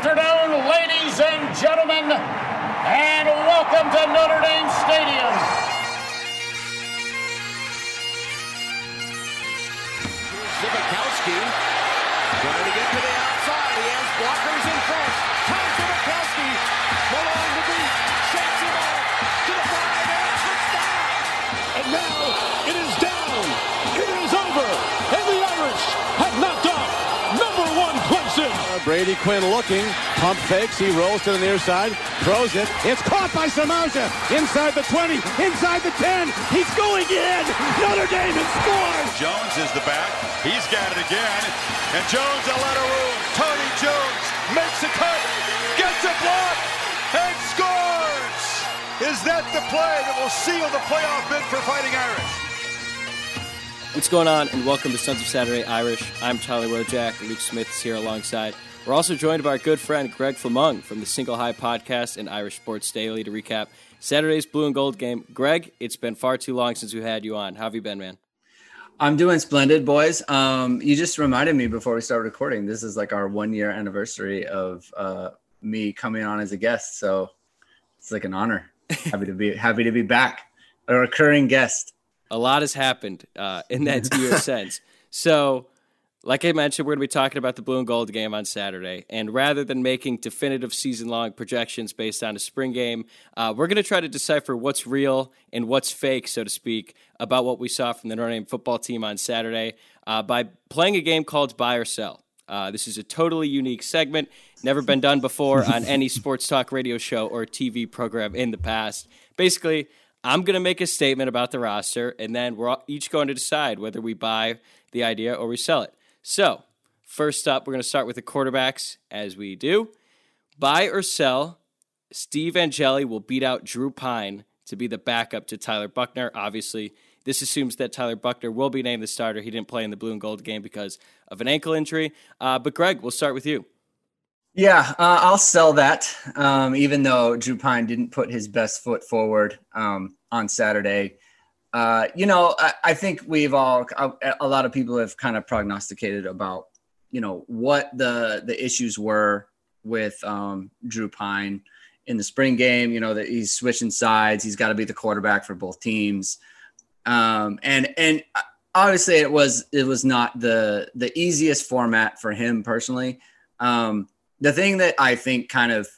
afternoon, ladies and gentlemen, and welcome to Notre Dame Stadium. Zbikowski trying to get to the outside. He has blockers in front. Brady Quinn looking, pump fakes, he rolls to the near side, throws it. It's caught by Samardzija inside the 20, inside the 10. He's going in. Notre Dame has scored. Jones is the back. He's got it again. And Jones a lot of room. Tony Jones makes a cut, gets a block, and scores. Is that the play that will seal the playoff bid for Fighting Irish? What's going on, and welcome to Sons of Saturday Irish. I'm Tyler Rojak. Luke Smith is here alongside. We're also joined by our good friend Greg Flamung from the Single High podcast and Irish Sports Daily to recap Saturday's blue and gold game. Greg, it's been far too long since we had you on. How have you been, man? I'm doing splendid, boys. Um, you just reminded me before we start recording. This is like our one year anniversary of uh, me coming on as a guest, so it's like an honor. happy to be happy to be back, a recurring guest. A lot has happened uh, in that year since. So like I mentioned, we're going to be talking about the blue and gold game on Saturday. And rather than making definitive season long projections based on a spring game, uh, we're going to try to decipher what's real and what's fake, so to speak, about what we saw from the Notre Dame football team on Saturday uh, by playing a game called Buy or Sell. Uh, this is a totally unique segment, never been done before on any sports talk radio show or TV program in the past. Basically, I'm going to make a statement about the roster, and then we're each going to decide whether we buy the idea or we sell it. So, first up, we're going to start with the quarterbacks as we do. Buy or sell, Steve Angeli will beat out Drew Pyne to be the backup to Tyler Buchner. Obviously, this assumes that Tyler Buchner will be named the starter. He didn't play in the blue and gold game because of an ankle injury. Uh, but, Greg, we'll start with you. Yeah, uh, I'll sell that. Um, even though Drew Pyne didn't put his best foot forward um, on Saturday, uh, you know, I, I, think we've all a, a, lot of people have kind of prognosticated about you know what the the issues were with um, Drew Pyne in the spring game. You know that he's switching sides. He's got to be the quarterback for both teams, um, and and obviously it was it was not the the easiest format for him personally. Um, the thing that I think kind of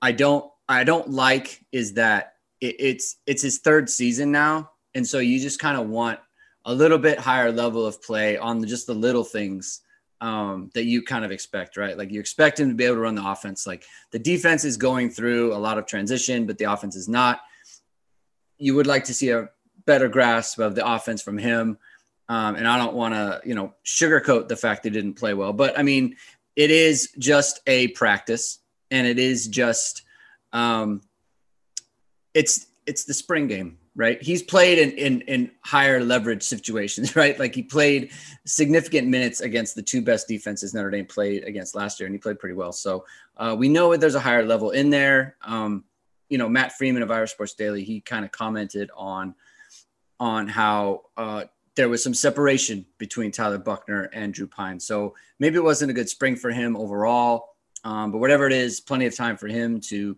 I don't I don't like is that it, it's it's his third season now, and so you just kind of want a little bit higher level of play on the, just the little things um, that you kind of expect, right? Like you expect him to be able to run the offense. Like the defense is going through a lot of transition, but the offense is not. You would like to see a better grasp of the offense from him. Um, and I don't want to, you know, sugarcoat the fact they didn't play well, but I mean, it is just a practice, and it is just, um, it's it's the spring game, right? He's played in, in in higher leverage situations, right? Like he played significant minutes against the two best defenses Notre Dame played against last year, and he played pretty well. So uh, we know there's a higher level in there. Um, you know, Matt Freeman of Irish Sports Daily, he kind of commented on on how uh, there was some separation between Tyler Buchner and Drew Pyne. So maybe it wasn't a good spring for him overall. Um, but whatever it is, plenty of time for him to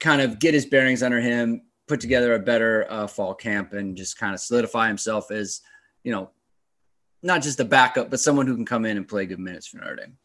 kind of get his bearings under him, put together a better uh, fall camp, and just kind of solidify himself as, you know, not just a backup, but someone who can come in and play good minutes for Notre Dame.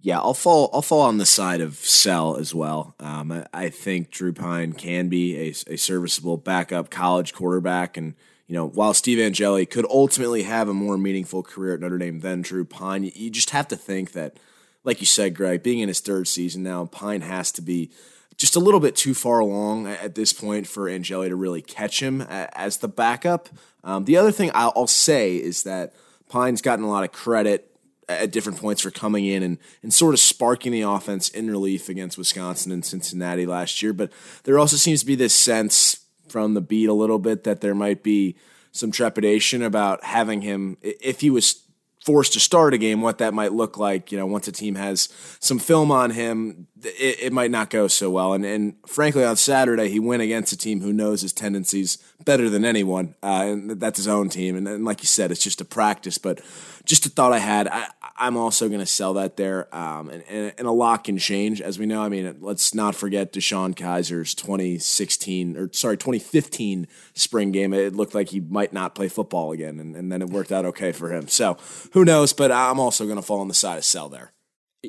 Yeah, I'll fall. I'll fall on the side of sell as well. Um, I, I, think Drew Pyne can be a, a, serviceable backup college quarterback, and you know, while Steve Angeli could ultimately have a more meaningful career at Notre Dame than Drew Pyne, you, you just have to think that, like you said, Greg, being in his third season now, Pyne has to be just a little bit too far along at this point for Angeli to really catch him as the backup. Um, the other thing I'll, say is that Pyne's gotten a lot of credit at different points for coming in and, and sort of sparking the offense in relief against Wisconsin and Cincinnati last year. But there also seems to be this sense from the beat a little bit that there might be some trepidation about having him, if he was forced to start a game, what that might look like. You know, once a team has some film on him, it, it, might not go so well. And, and frankly, on Saturday, he went against a team who knows his tendencies better than anyone, uh, and that's his own team. And, and, like you said, it's just a practice. But just a thought I had, I, am also going to sell that there. Um, and, and, and, a lot can change, as we know. I mean, let's not forget DeShone Kizer's 2016 or sorry 2015 spring game. It looked like he might not play football again, and, and then it worked out okay for him. So who knows? But I'm also going to fall on the side of sell there.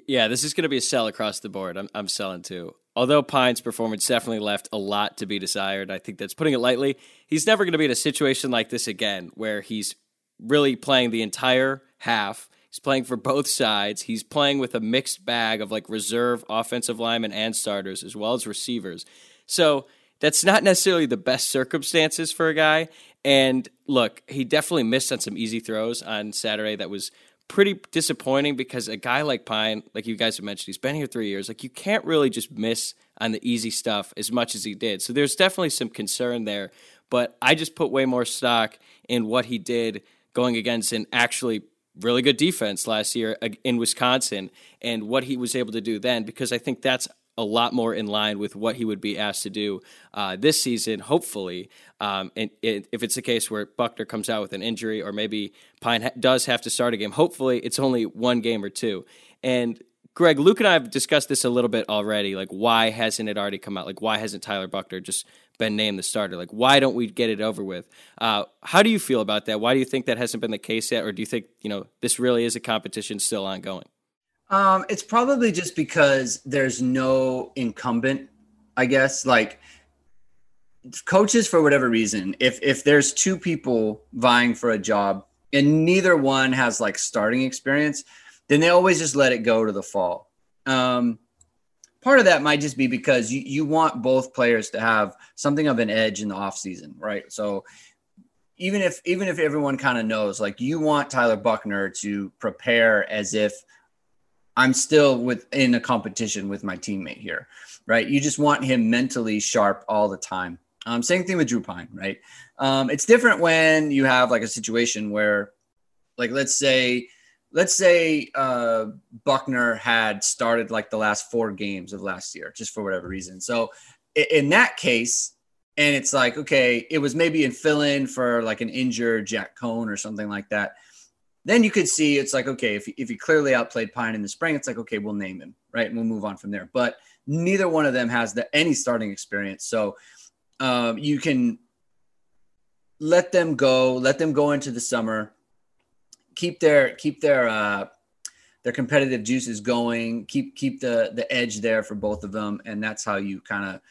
Yeah, this is going to be a sell across the board. I'm, I'm selling too. Although Pyne's performance definitely left a lot to be desired, I think that's putting it lightly. He's never going to be in a situation like this again where he's really playing the entire half. He's playing for both sides. He's playing with a mixed bag of like reserve offensive linemen and starters as well as receivers. So that's not necessarily the best circumstances for a guy. And look, he definitely missed on some easy throws on Saturday that was pretty disappointing because a guy like Pyne, like you guys have mentioned, he's been here three years. Like you can't really just miss on the easy stuff as much as he did. So there's definitely some concern there. But I just put way more stock in what he did going against an actually really good defense last year in Wisconsin and what he was able to do then because I think that's a lot more in line with what he would be asked to do uh, this season, hopefully. Um, and if it's a case where Buchner comes out with an injury or maybe Pyne ha- does have to start a game, hopefully it's only one game or two. And Greg, Luke and I have discussed this a little bit already. Like, why hasn't it already come out? Like, why hasn't Tyler Buchner just been named the starter? Like, why don't we get it over with? Uh, how do you feel about that? Why do you think that hasn't been the case yet? Or do you think, you know, this really is a competition still ongoing? Um, it's probably just because there's no incumbent, I guess. Like coaches, for whatever reason, if if there's two people vying for a job and neither one has like starting experience, then they always just let it go to the fall. Um, part of that might just be because you, you want both players to have something of an edge in the offseason, right? So even if even if everyone kind of knows, like you want Tyler Buchner to prepare as if I'm still within a competition with my teammate here, right? You just want him mentally sharp all the time. Um, same thing with Drew Pyne, right? Um, it's different when you have like a situation where, like, let's say, let's say uh, Buchner had started like the last four games of last year, just for whatever reason. So in that case, and it's like, okay, it was maybe in fill in for like an injured Jack Coan or something like that then you could see it's like okay if, if he clearly outplayed Pyne in the spring it's like okay we'll name him right? And we'll move on from there. But neither one of them has the, any starting experience. So um, you can let them go let them go into the summer keep their keep their uh, their competitive juices going keep keep the the edge there for both of them. And that's how you kind of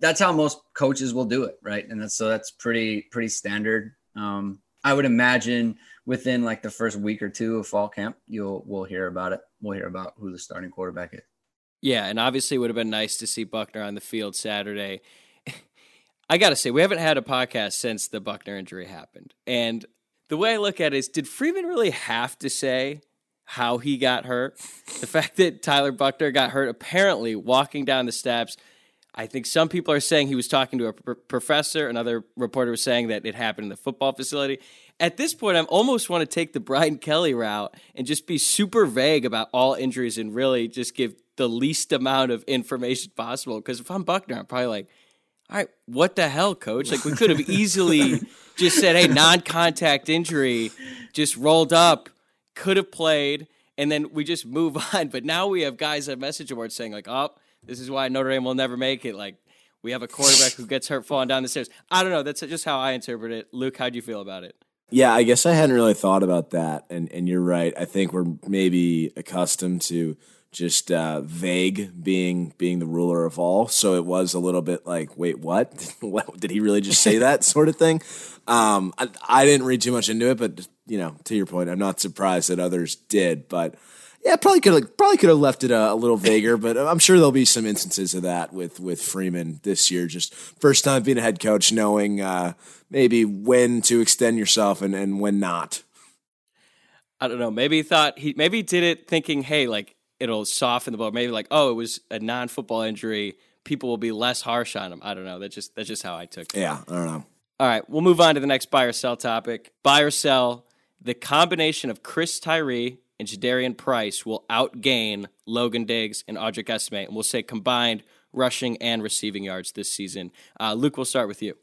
that's how most coaches will do it right? And that's so that's pretty pretty standard. Um, i would imagine within like the first week or two of fall camp, you'll we'll hear about it. We'll hear about who the starting quarterback is. Yeah, and obviously it would have been nice to see Buchner on the field Saturday. I got to say, we haven't had a podcast since the Buchner injury happened. And the way I look at it is, did Freeman really have to say how he got hurt? the fact that Tyler Buchner got hurt apparently walking down the steps. I think some people are saying he was talking to a pr- professor. Another reporter was saying that it happened in the football facility at this point, I almost want to take the Brian Kelly route and just be super vague about all injuries and really just give the least amount of information possible. Because if I'm Buchner, I'm probably like, all right, what the hell, coach? Like, we could have easily just said, hey, non contact injury, just rolled up, could have played, and then we just move on. But now we have guys at message boards saying, like, oh, this is why Notre Dame will never make it. Like, we have a quarterback who gets hurt falling down the stairs. I don't know. That's just how I interpret it. Luke, how do you feel about it? Yeah, I guess I hadn't really thought about that, and and you're right. I think we're maybe accustomed to just uh, vague being being the ruler of all. So it was a little bit like, wait, what? Did he really just say that sort of thing? Um, I, I didn't read too much into it, but you know, to your point, I'm not surprised that others did. But yeah, probably could have probably could have left it a, a, little vaguer, but I'm sure there'll be some instances of that with with Freeman this year. Just first time being a head coach, knowing uh, maybe when to extend yourself and, and when not. I don't know. Maybe he thought he maybe he did it thinking, hey, like it'll soften the blow. Maybe like, oh, it was a non football injury. People will be less harsh on him. I don't know. That's just that's just how I took it. Yeah, I don't know. All right, we'll move on to the next buy or sell topic. Buy or sell the combination of Chris Tyree and Jadarian Price will outgain Logan Diggs and Audric Estime, and we'll say combined rushing and receiving yards this season. Uh, Luke, we'll start with you.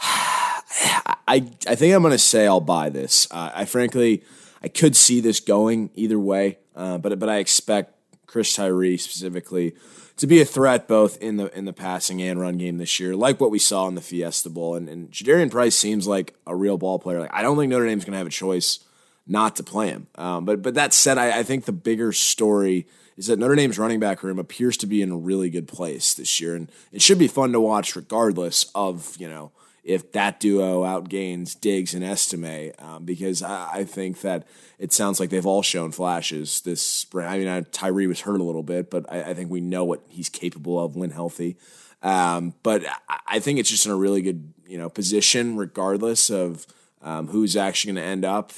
I I think I'm going to say I'll buy this. Uh, I frankly I could see this going either way, uh, but but I expect Chris Tyree specifically to be a threat both in the in the passing and run game this year, like what we saw in the Fiesta Bowl. And, and Jadarian Price seems like a real ball player. Like I don't think Notre Dame's going to have a choice not to play him. Um, but but that said, I, I think the bigger story is that Notre Dame's running back room appears to be in a really good place this year, and it should be fun to watch regardless of you know if that duo outgains Diggs and Estime, um, because I, I, think that it sounds like they've all shown flashes this spring. I mean, I, Tyree was hurt a little bit, but I, I, think we know what he's capable of when healthy. Um, but I think it's just in a really good you know position, regardless of um, who's actually going to end up.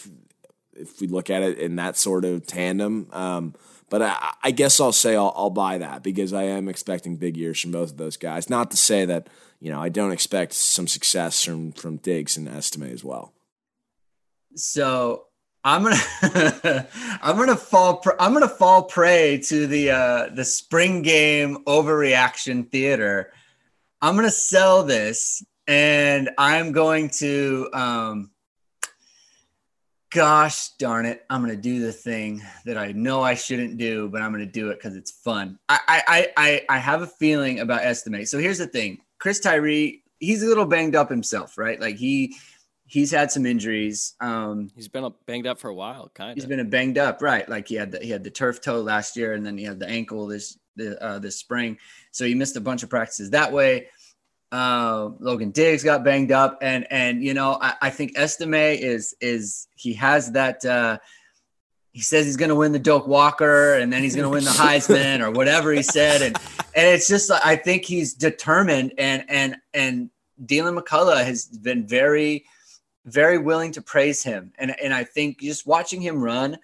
If we look at it in that sort of tandem. Um, but I, I, guess I'll say I'll, I'll buy that because I am expecting big years from both of those guys. Not to say that you know, I don't expect some success from from Diggs and Estime as well. So I'm gonna I'm gonna fall I'm gonna fall prey to the uh, the spring game overreaction theater. I'm gonna sell this, and I'm going to. Um, gosh darn it, I'm gonna do the thing that I know I shouldn't do, but I'm gonna do it because it's fun. I I I I have a feeling about estime. So here's the thing. Chris Tyree, he's a little banged up himself, right? Like he he's had some injuries. Um, he's been banged up for a while, kind of. He's been banged up, right? Like he had the, he had the turf toe last year, and then he had the ankle this the, uh, this spring. So he missed a bunch of practices that way. Uh, Logan Diggs got banged up, and and you know I, I think Estime is is he has that. Uh, he says he's going to win the Doak Walker and then he's going to win the Heisman or whatever he said. And, and it's just, I think he's determined and, and, and Deland McCullough has been very, very willing to praise him. And, and I think just watching him run,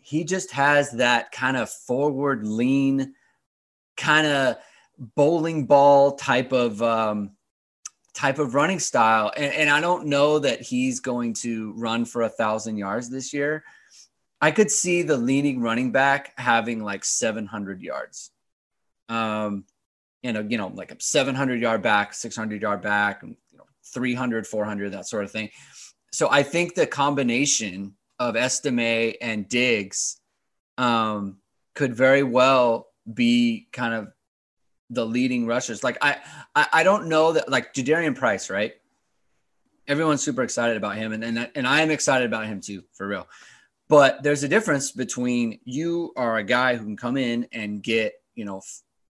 he just has that kind of forward lean, kind of bowling ball type of, um, type of running style. And, and I don't know that he's going to run for a thousand yards this year I could see the leading running back having like 700 yards. Um, you know, you know, like a 700 yard back, 600 yard back, you know, 300, 400, that sort of thing. So I think the combination of Estime and Diggs um, could very well be kind of the leading rushers. Like I, I, I don't know that like Jadarian Price, right? Everyone's super excited about him, and and and I am excited about him too, for real. But there's a difference between you are a guy who can come in and get, you know,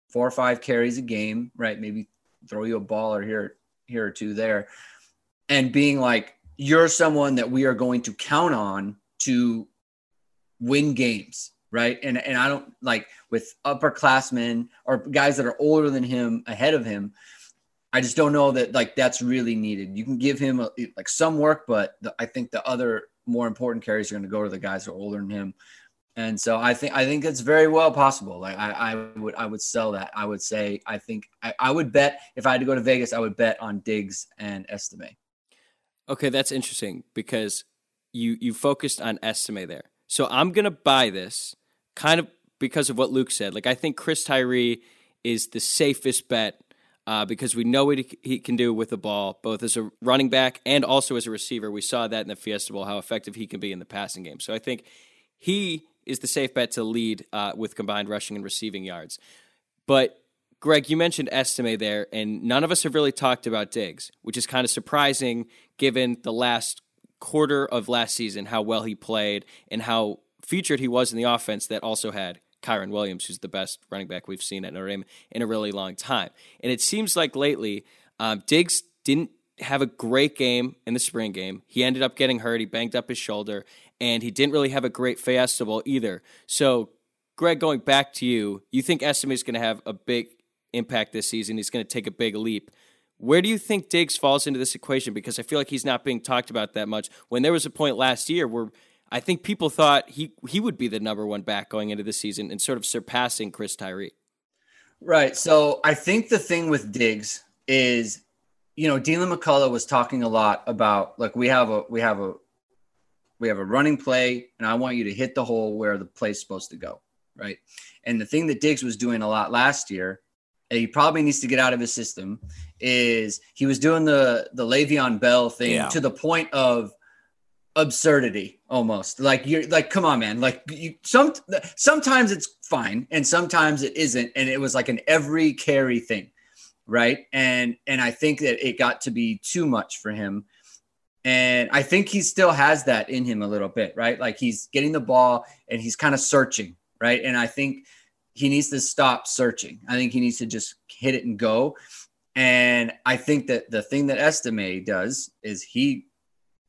four or five carries a game, right? Maybe throw you a ball or here, here or two there, and being like, you're someone that we are going to count on to win games, right? And and I don't like with upperclassmen or guys that are older than him ahead of him. I just don't know that like that's really needed. You can give him a, like some work, but the, I think the other more important carries are going to go to the guys who are older than him. And so I think I think it's very well possible. Like I, I would I would sell that. I would say I think I, I would bet if I had to go to Vegas, I would bet on Diggs and Estime. Okay, that's interesting because you you focused on Estime there. So I'm gonna buy this kind of because of what Luke said. Like I think Chris Tyree is the safest bet uh, because we know what he, can do with the ball, both as a running back and also as a receiver. We saw that in the Fiesta Bowl, how effective he can be in the passing game. So I think he is the safe bet to lead uh, with combined rushing and receiving yards. But Greg, you mentioned Estime there, and none of us have really talked about Diggs, which is kind of surprising given the last quarter of last season, how well he played and how featured he was in the offense that also had Kyren Williams, who's the best running back we've seen at Notre Dame in a really long time. And it seems like lately, um, Diggs didn't have a great game in the spring game. He ended up getting hurt. He banged up his shoulder, and he didn't really have a great festival either. So, Greg, going back to you, you think Estime is going to have a big impact this season. He's going to take a big leap. Where do you think Diggs falls into this equation? Because I feel like he's not being talked about that much. When there was a point last year where I think people thought he he would be the number one back going into the season and sort of surpassing Chris Tyree. Right. So I think the thing with Diggs is, you know, Deland McCullough was talking a lot about like we have a we have a We have a running play, and I want you to hit the hole where the play's supposed to go, right? And the thing that Diggs was doing a lot last year, and he probably needs to get out of his system, is he was doing the the Le'Veon Bell thing Yeah. to the point of absurdity almost. Like you're like come on man. Like you some sometimes it's fine and sometimes it isn't and it was like an every carry thing right? And and i think that it got to be too much for him. And i think he still has that in him a little bit right? Like he's getting the ball and he's kind of searching right? And i think he needs to stop searching. I think he needs to just hit it and go. And i think that the thing that estime does is he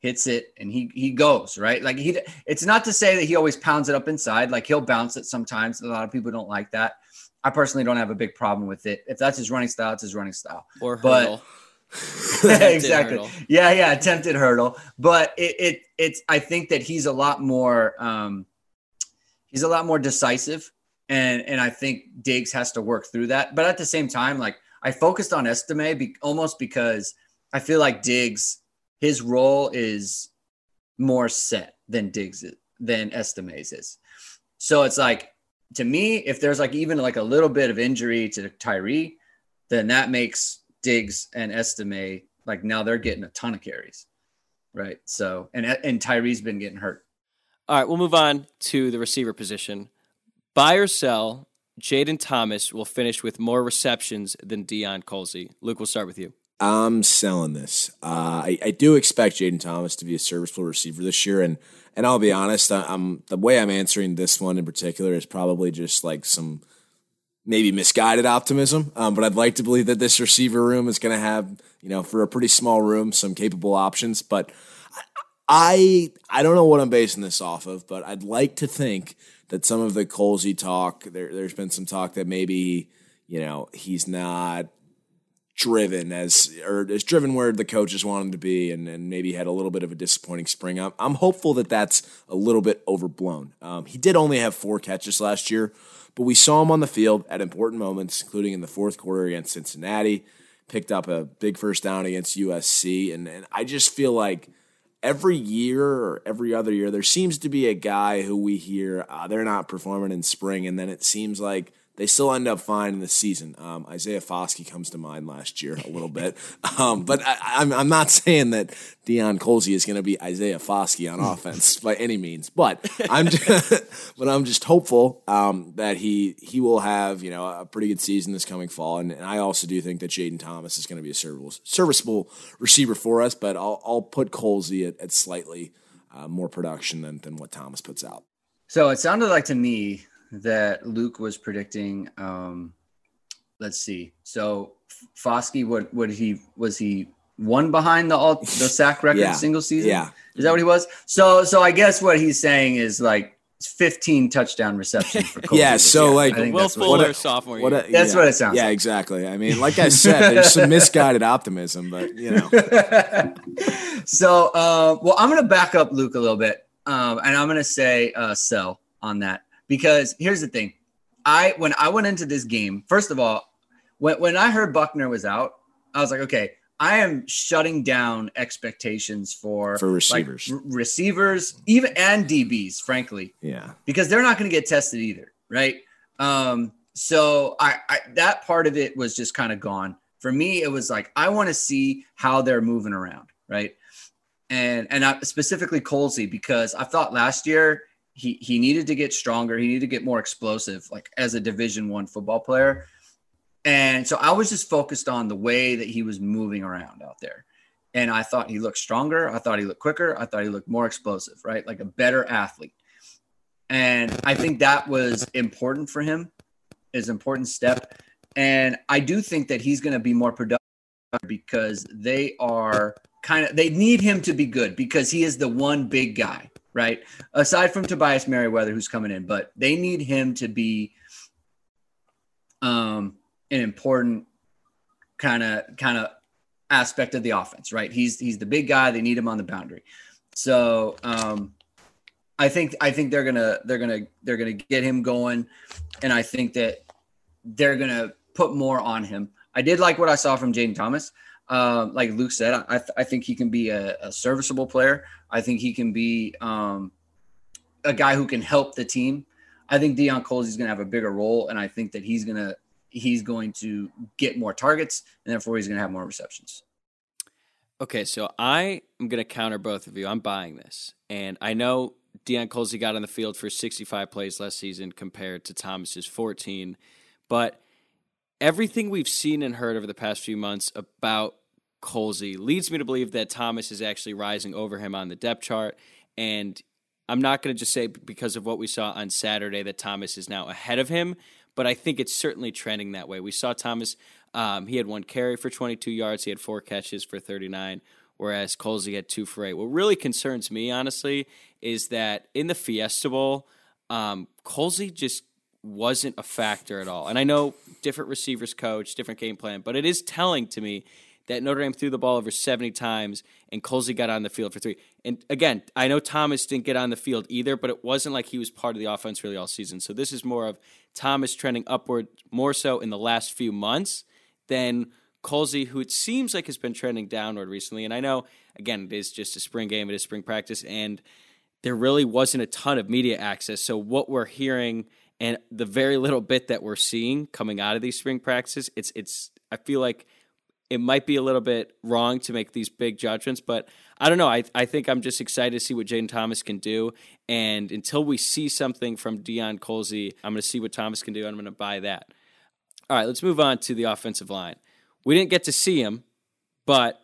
hits it and he he goes right? Like he it's not to say that he always pounds it up inside. Like he'll bounce it sometimes. A lot of people don't like that. I personally don't have a big problem with it. If that's his running style it's his running style. Or But- hurdle. Attempted exactly. hurdle. yeah yeah attempted hurdle. But it, it it's i think that he's a lot more um he's a lot more decisive and and i think diggs has to work through that. But at the same time like i focused on estime be, almost because i feel like diggs his role is more set than diggs than estime's is so it's like to me if there's like even like a little bit of injury to tyree then that makes Diggs and Estime like now they're getting a ton of carries, right? So and and Tyree's been getting hurt. All right, we'll move on to the receiver position. Buy or sell, Jayden Thomas will finish with more receptions than Deion Colzie. Luke, we'll start with you. I'm selling this. Uh, I, I do expect Jayden Thomas to be a serviceable receiver this year, and and I'll be honest, I, I'm the way I'm answering this one in particular is probably just like some maybe misguided optimism. Um, but I'd like to believe that this receiver room is going to have you know for a pretty small room some capable options. But I I don't know what I'm basing this off of, but I'd like to think that some of the Colzie talk there, there's been some talk that maybe you know he's not driven as or as driven where the coaches want him to be and, and maybe had a little bit of a disappointing spring. I'm, I'm hopeful that that's a little bit overblown. Um, he did only have four catches last year, but we saw him on the field at important moments, including in the fourth quarter against Cincinnati, picked up a big first down against USC. And, and I just feel like every year or every other year, there seems to be a guy who we hear uh, they're not performing in spring, and then it seems like they still end up fine in the season. Um, Isaiah Foskey comes to mind last year a little bit, um, but I, I'm, I'm not saying that Deion Colzie is going to be Isaiah Foskey on offense by any means, but I'm just, but I'm just hopeful um, that he he will have you know a pretty good season this coming fall, and, and I also do think that Jayden Thomas is going to be a serviceable serviceable receiver for us, but I'll I'll put Colzie at, at slightly uh, more production than than what Thomas puts out. So it sounded like to me that Luke was predicting. Um, let's see. So Foskey, what what he was he one behind the all the sack record Yeah. single season? Yeah. Is that what he was? So so I guess what he's saying is like 15 touchdown receptions for Colzie Yeah, this so, year. like, I think Will that's what- Fuller, what a- sophomore What year. a- That's yeah. what it sounds Yeah, like. exactly. I mean, like I said, there's some misguided optimism, but you know, so uh, well i'm going to back up luke a little bit um, and i'm going to say uh, sell on that because here's the thing i when i went into this game first of all when, when i heard buchner was out i was like okay i am shutting down expectations for For like, receivers. r- receivers even and dbs frankly yeah. because they're not going to get tested either, right? Um, so I, I that part of it was just kind of gone. For me, it was like I want to see how they're moving around, right? And and I, specifically Colzie because I thought last year he he needed to get stronger, he needed to get more explosive, like as a Division One football player. And so I was just focused on the way that he was moving around out there. And I thought he looked stronger. I thought he looked quicker. I thought he looked more explosive, right? Like a better athlete. And I think that was important for him, is important step. And I do think that he's going to be more productive because they are kind of they need him to be good because he is the one big guy, right? Aside from Tobias Merriweather who's coming in, but they need him to be um an important kind of kind of aspect of the offense, right? He's he's the big guy. They need him on the boundary. So um I think I think they're gonna they're gonna they're gonna get him going, and I think that they're gonna put more on him. I did like what I saw from Jayden Thomas. Um, like Luke said, I, th- I think he can be a, a, serviceable player. I think he can be um, a guy who can help the team. I think Deion Colzie is going to have a bigger role, and I think that he's going to he's going to get more targets, and therefore he's going to have more receptions. Okay, so I am going to counter both of you. I'm buying this, and I know Deion Colzie got on the field for 65 plays last season compared to Thomas's 14, but everything we've seen and heard over the past few months about Colzie leads me to believe that Thomas is actually rising over him on the depth chart, and I'm not going to just say because of what we saw on Saturday that Thomas is now ahead of him, but I think it's certainly trending that way. We saw Thomas, um, he had one carry for 22 yards, he had four catches for 39, whereas Colzie had two for eight. What really concerns me, honestly, is that in the Fiesta Bowl, um, Colzie just wasn't a factor at all. And I know different receivers coach, different game plan, but it is telling to me that Notre Dame threw the ball over 70 times and Colzie got on the field for three. And again, I know Thomas didn't get on the field either, but it wasn't like he was part of the offense really all season. So this is more of Thomas trending upward more so in the last few months than Colzie, who it seems like has been trending downward recently. And I know, again, it is just a spring game, it is spring practice, and there really wasn't a ton of media access. So what we're hearing and the very little bit that we're seeing coming out of these spring practices, it's it's I feel like it might be a little bit wrong to make these big judgments, but I don't know. I, I think I'm just excited to see what Jayden Thomas can do. And until we see something from Deion Colzie, I'm going to see what Thomas can do, and I'm going to buy that. All right, let's move on to the offensive line. We didn't get to see him, but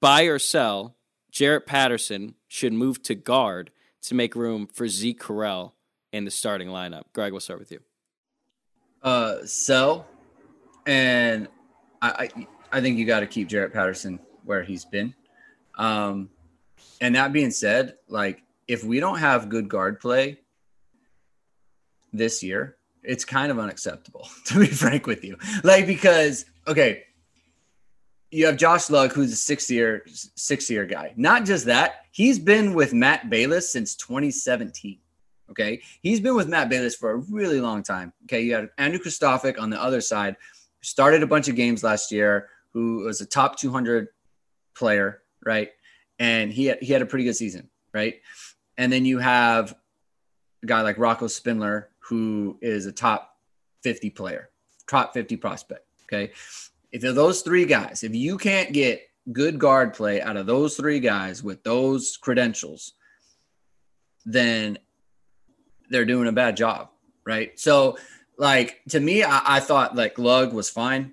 buy or sell, Jarrett Patterson should move to guard to make room for Zeke Correll in the starting lineup. Greg, we'll start with you. Uh, sell, and I, I I think you got to keep Jarrett Patterson where he's been. Um, and that being said, like if we don't have good guard play this year, it's kind of unacceptable to be frank with you. Like because okay, you have Josh Lugg, who's a six year six year guy. Not just that, he's been with Matt Balis since 2017. Okay, he's been with Matt Balis for a really long time. Okay, you had Andrew Kristofic on the other side, started a bunch of games last year, who was a top 200 player, right? And he he had a pretty good season, right? And then you have a guy like Rocco Spindler, who is a top 50 player, top 50 prospect. Okay. If those three guys, if you can't get good guard play out of those three guys with those credentials, then they're doing a bad job. Right. So, like, to me, I, I thought like Lugg was fine.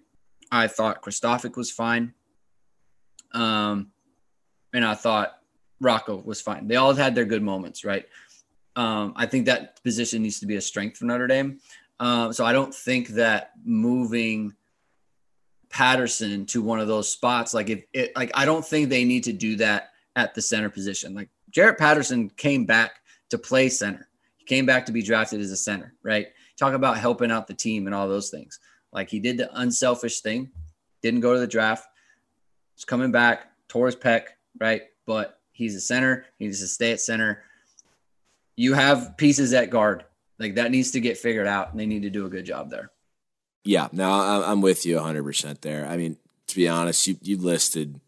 I thought Kristofic was fine. Um, and I thought Rocco was fine. They all had their good moments, right? Um, I think that position needs to be a strength for Notre Dame. Um, so I don't think that moving Patterson to one of those spots, like if it, like I don't think they need to do that at the center position. Like Jarrett Patterson came back to play center. Came back to be drafted as a center, right? Talk about helping out the team and all those things. Like he did the unselfish thing, didn't go to the draft, He's coming back, tore his pec, right? But he's a center. He needs to stay at center. You have pieces at guard. Like that needs to get figured out, and they need to do a good job there. Yeah, no, I'm with you 100% there. I mean, to be honest, you, you listed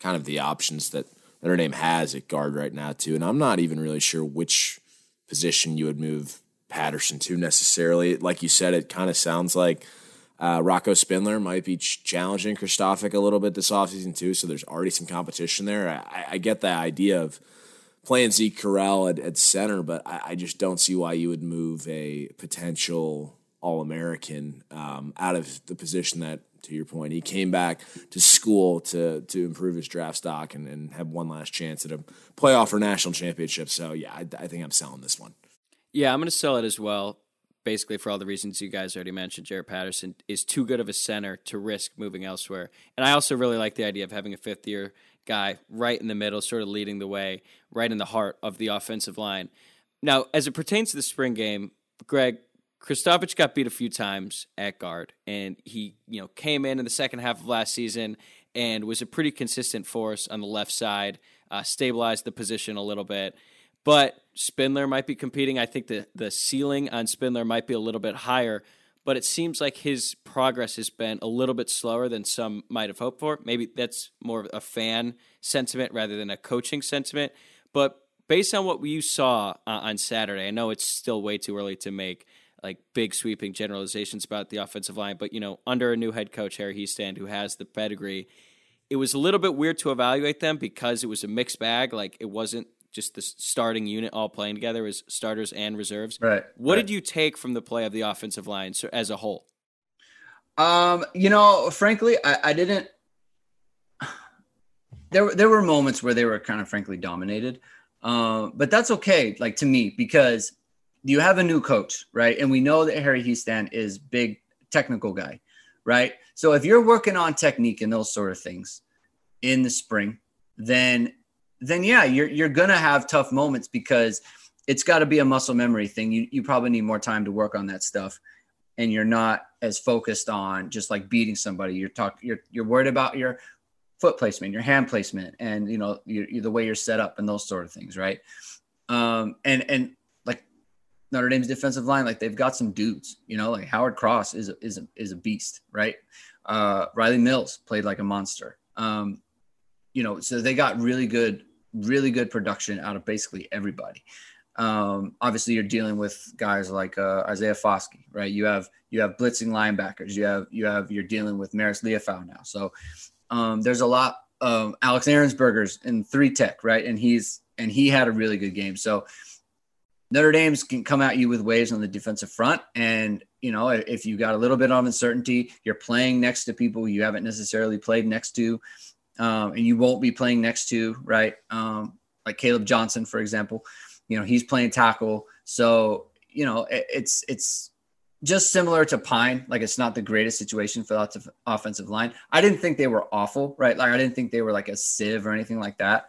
kind of the options that Notre Dame has at guard right now, too. And I'm not even really sure which position you would move Patterson to necessarily. Like you said, it kind of sounds like – uh, Rocco Spindler might be ch- challenging Kristofic a little bit this offseason, too. So there's already some competition there. I, I get the idea of playing Zeke Correll at, at center, but I, I, just don't see why you would move a potential All American um, out of the position that, to your point, he came back to school to to improve his draft stock and, and have one last chance at a playoff or national championship. So, yeah, I, I think I'm selling this one. Yeah, I'm going to sell it as well basically for all the reasons you guys already mentioned, Jarrett Patterson is too good of a center to risk moving elsewhere. And I also really like the idea of having a fifth year guy right in the middle, sort of leading the way, right in the heart of the offensive line. Now, as it pertains to the spring game, Greg, Kristofic got beat a few times at guard, and he, you know, came in in the second half of last season and was a pretty consistent force on the left side, uh, stabilized the position a little bit. But Spindler might be competing. I think the, the ceiling on Spindler might be a little bit higher. but it seems like his progress has been a little bit slower than some might have hoped for. Maybe that's more of a fan sentiment rather than a coaching sentiment. But based on what you saw uh, on Saturday, I know it's still way too early to make like big sweeping generalizations about the offensive line, but you know, under a new head coach Harry Hiestand who has the pedigree, it was a little bit weird to evaluate them because it was a mixed bag. Like it wasn't just the starting unit all playing together; it was starters and reserves. Right. What right. did you take from the play of the offensive line as a whole? Um, you know, frankly, I, I didn't. There, there were moments where they were kind of frankly dominated, uh, but that's okay. Like to me, because you have a new coach, right? And we know that Harry Hiestand is big technical guy, right? So if you're working on technique and those sort of things in the spring, then then yeah, you're you're gonna have tough moments because it's got to be a muscle memory thing. You you probably need more time to work on that stuff, and you're not as focused on just like beating somebody. You're talk you're you're worried about your foot placement, your hand placement, and you know the way you're set up and those sort of things, right? Um, and and Notre Dame's defensive line, like they've got some dudes, you know, like Howard Cross is a, is a, is a beast, right? Uh, Riley Mills played like a monster. Um, you know, so they got really good, really good production out of basically everybody. Um, obviously, you're dealing with guys like uh, Isaiah Foskey, right? You have you have blitzing linebackers. You have you have you're dealing with Marist Liufau now. So um, there's a lot of Alex Ehrensberger's in three tech, right? And he's and he had a really good game. So Notre Dame's can come at you with waves on the defensive front, and you know if you got a little bit of uncertainty, you're playing next to people you haven't necessarily played next to, um, and you won't be playing next to, right? Um, like Caleb Johnson, for example, you know he's playing tackle, so you know it, it's it's just similar to Pyne, Like it's not the greatest situation for of offensive line. I didn't think they were awful, right? Like I didn't think they were like a sieve or anything like that.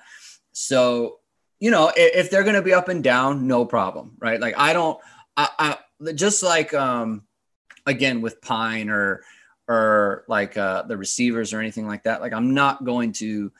So you know, if, if they're going to be up and down, no problem, right? Like I don't, I, I just like um, again with Pyne or or like uh, the receivers or anything like that. Like I'm not going to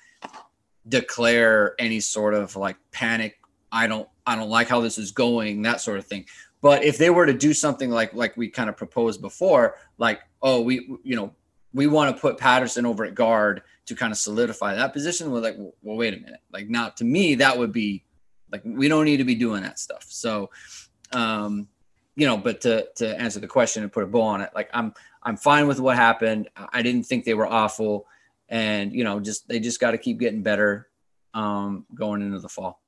declare any sort of like panic. I don't, I don't like how this is going, that sort of thing. But if they were to do something like like we kind of proposed before, like oh we you know we want to put Patterson over at guard to kind of solidify that position. We're like, well, wait a minute. Like, not to me, that would be like, we don't need to be doing that stuff. So, um, you know, but to, to answer the question and put a bow on it, like I'm, I'm fine with what happened. I didn't think they were awful and, you know, just, they just got to keep getting better, um, going into the fall.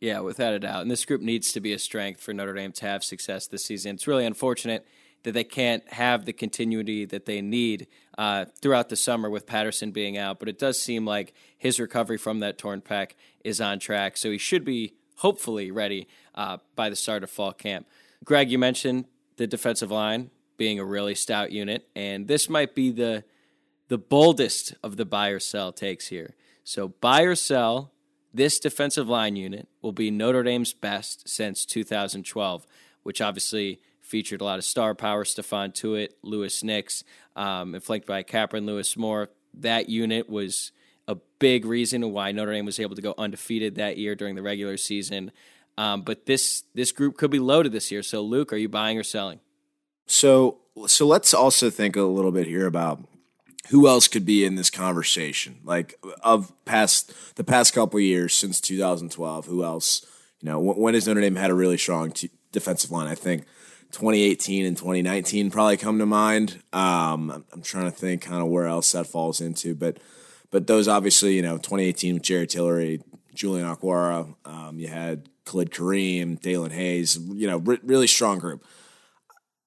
Yeah, without a doubt. And this group needs to be a strength for Notre Dame to have success this season. It's really unfortunate that they can't have the continuity that they need uh, throughout the summer with Patterson being out. But it does seem like his recovery from that torn pec is on track. So he should be hopefully ready uh, by the start of fall camp. Greg, you mentioned the defensive line being a really stout unit, and this might be the the boldest of the buy or sell takes here. So buy or sell, this defensive line unit will be Notre Dame's best since 2012, which obviously featured a lot of star power, Stephon Tuitt, Louis Nix, um, and flanked by Kapron Lewis Moore. That unit was a big reason why Notre Dame was able to go undefeated that year during the regular season. Um, but this this group could be loaded this year. So, Luke, are you buying or selling? So, so let's also think a little bit here about who else could be in this conversation. Like of past the past couple years since 2012, who else? You know, when has Notre Dame had a really strong t- defensive line? I think 2018 and 2019 probably come to mind. Um, I'm trying to think kind of where else that falls into, but but those obviously, you know, 2018 with Jerry Tillery, Julian Okwara, um, you had Khalid Kareem, Daelin Hayes, you know, re- really strong group.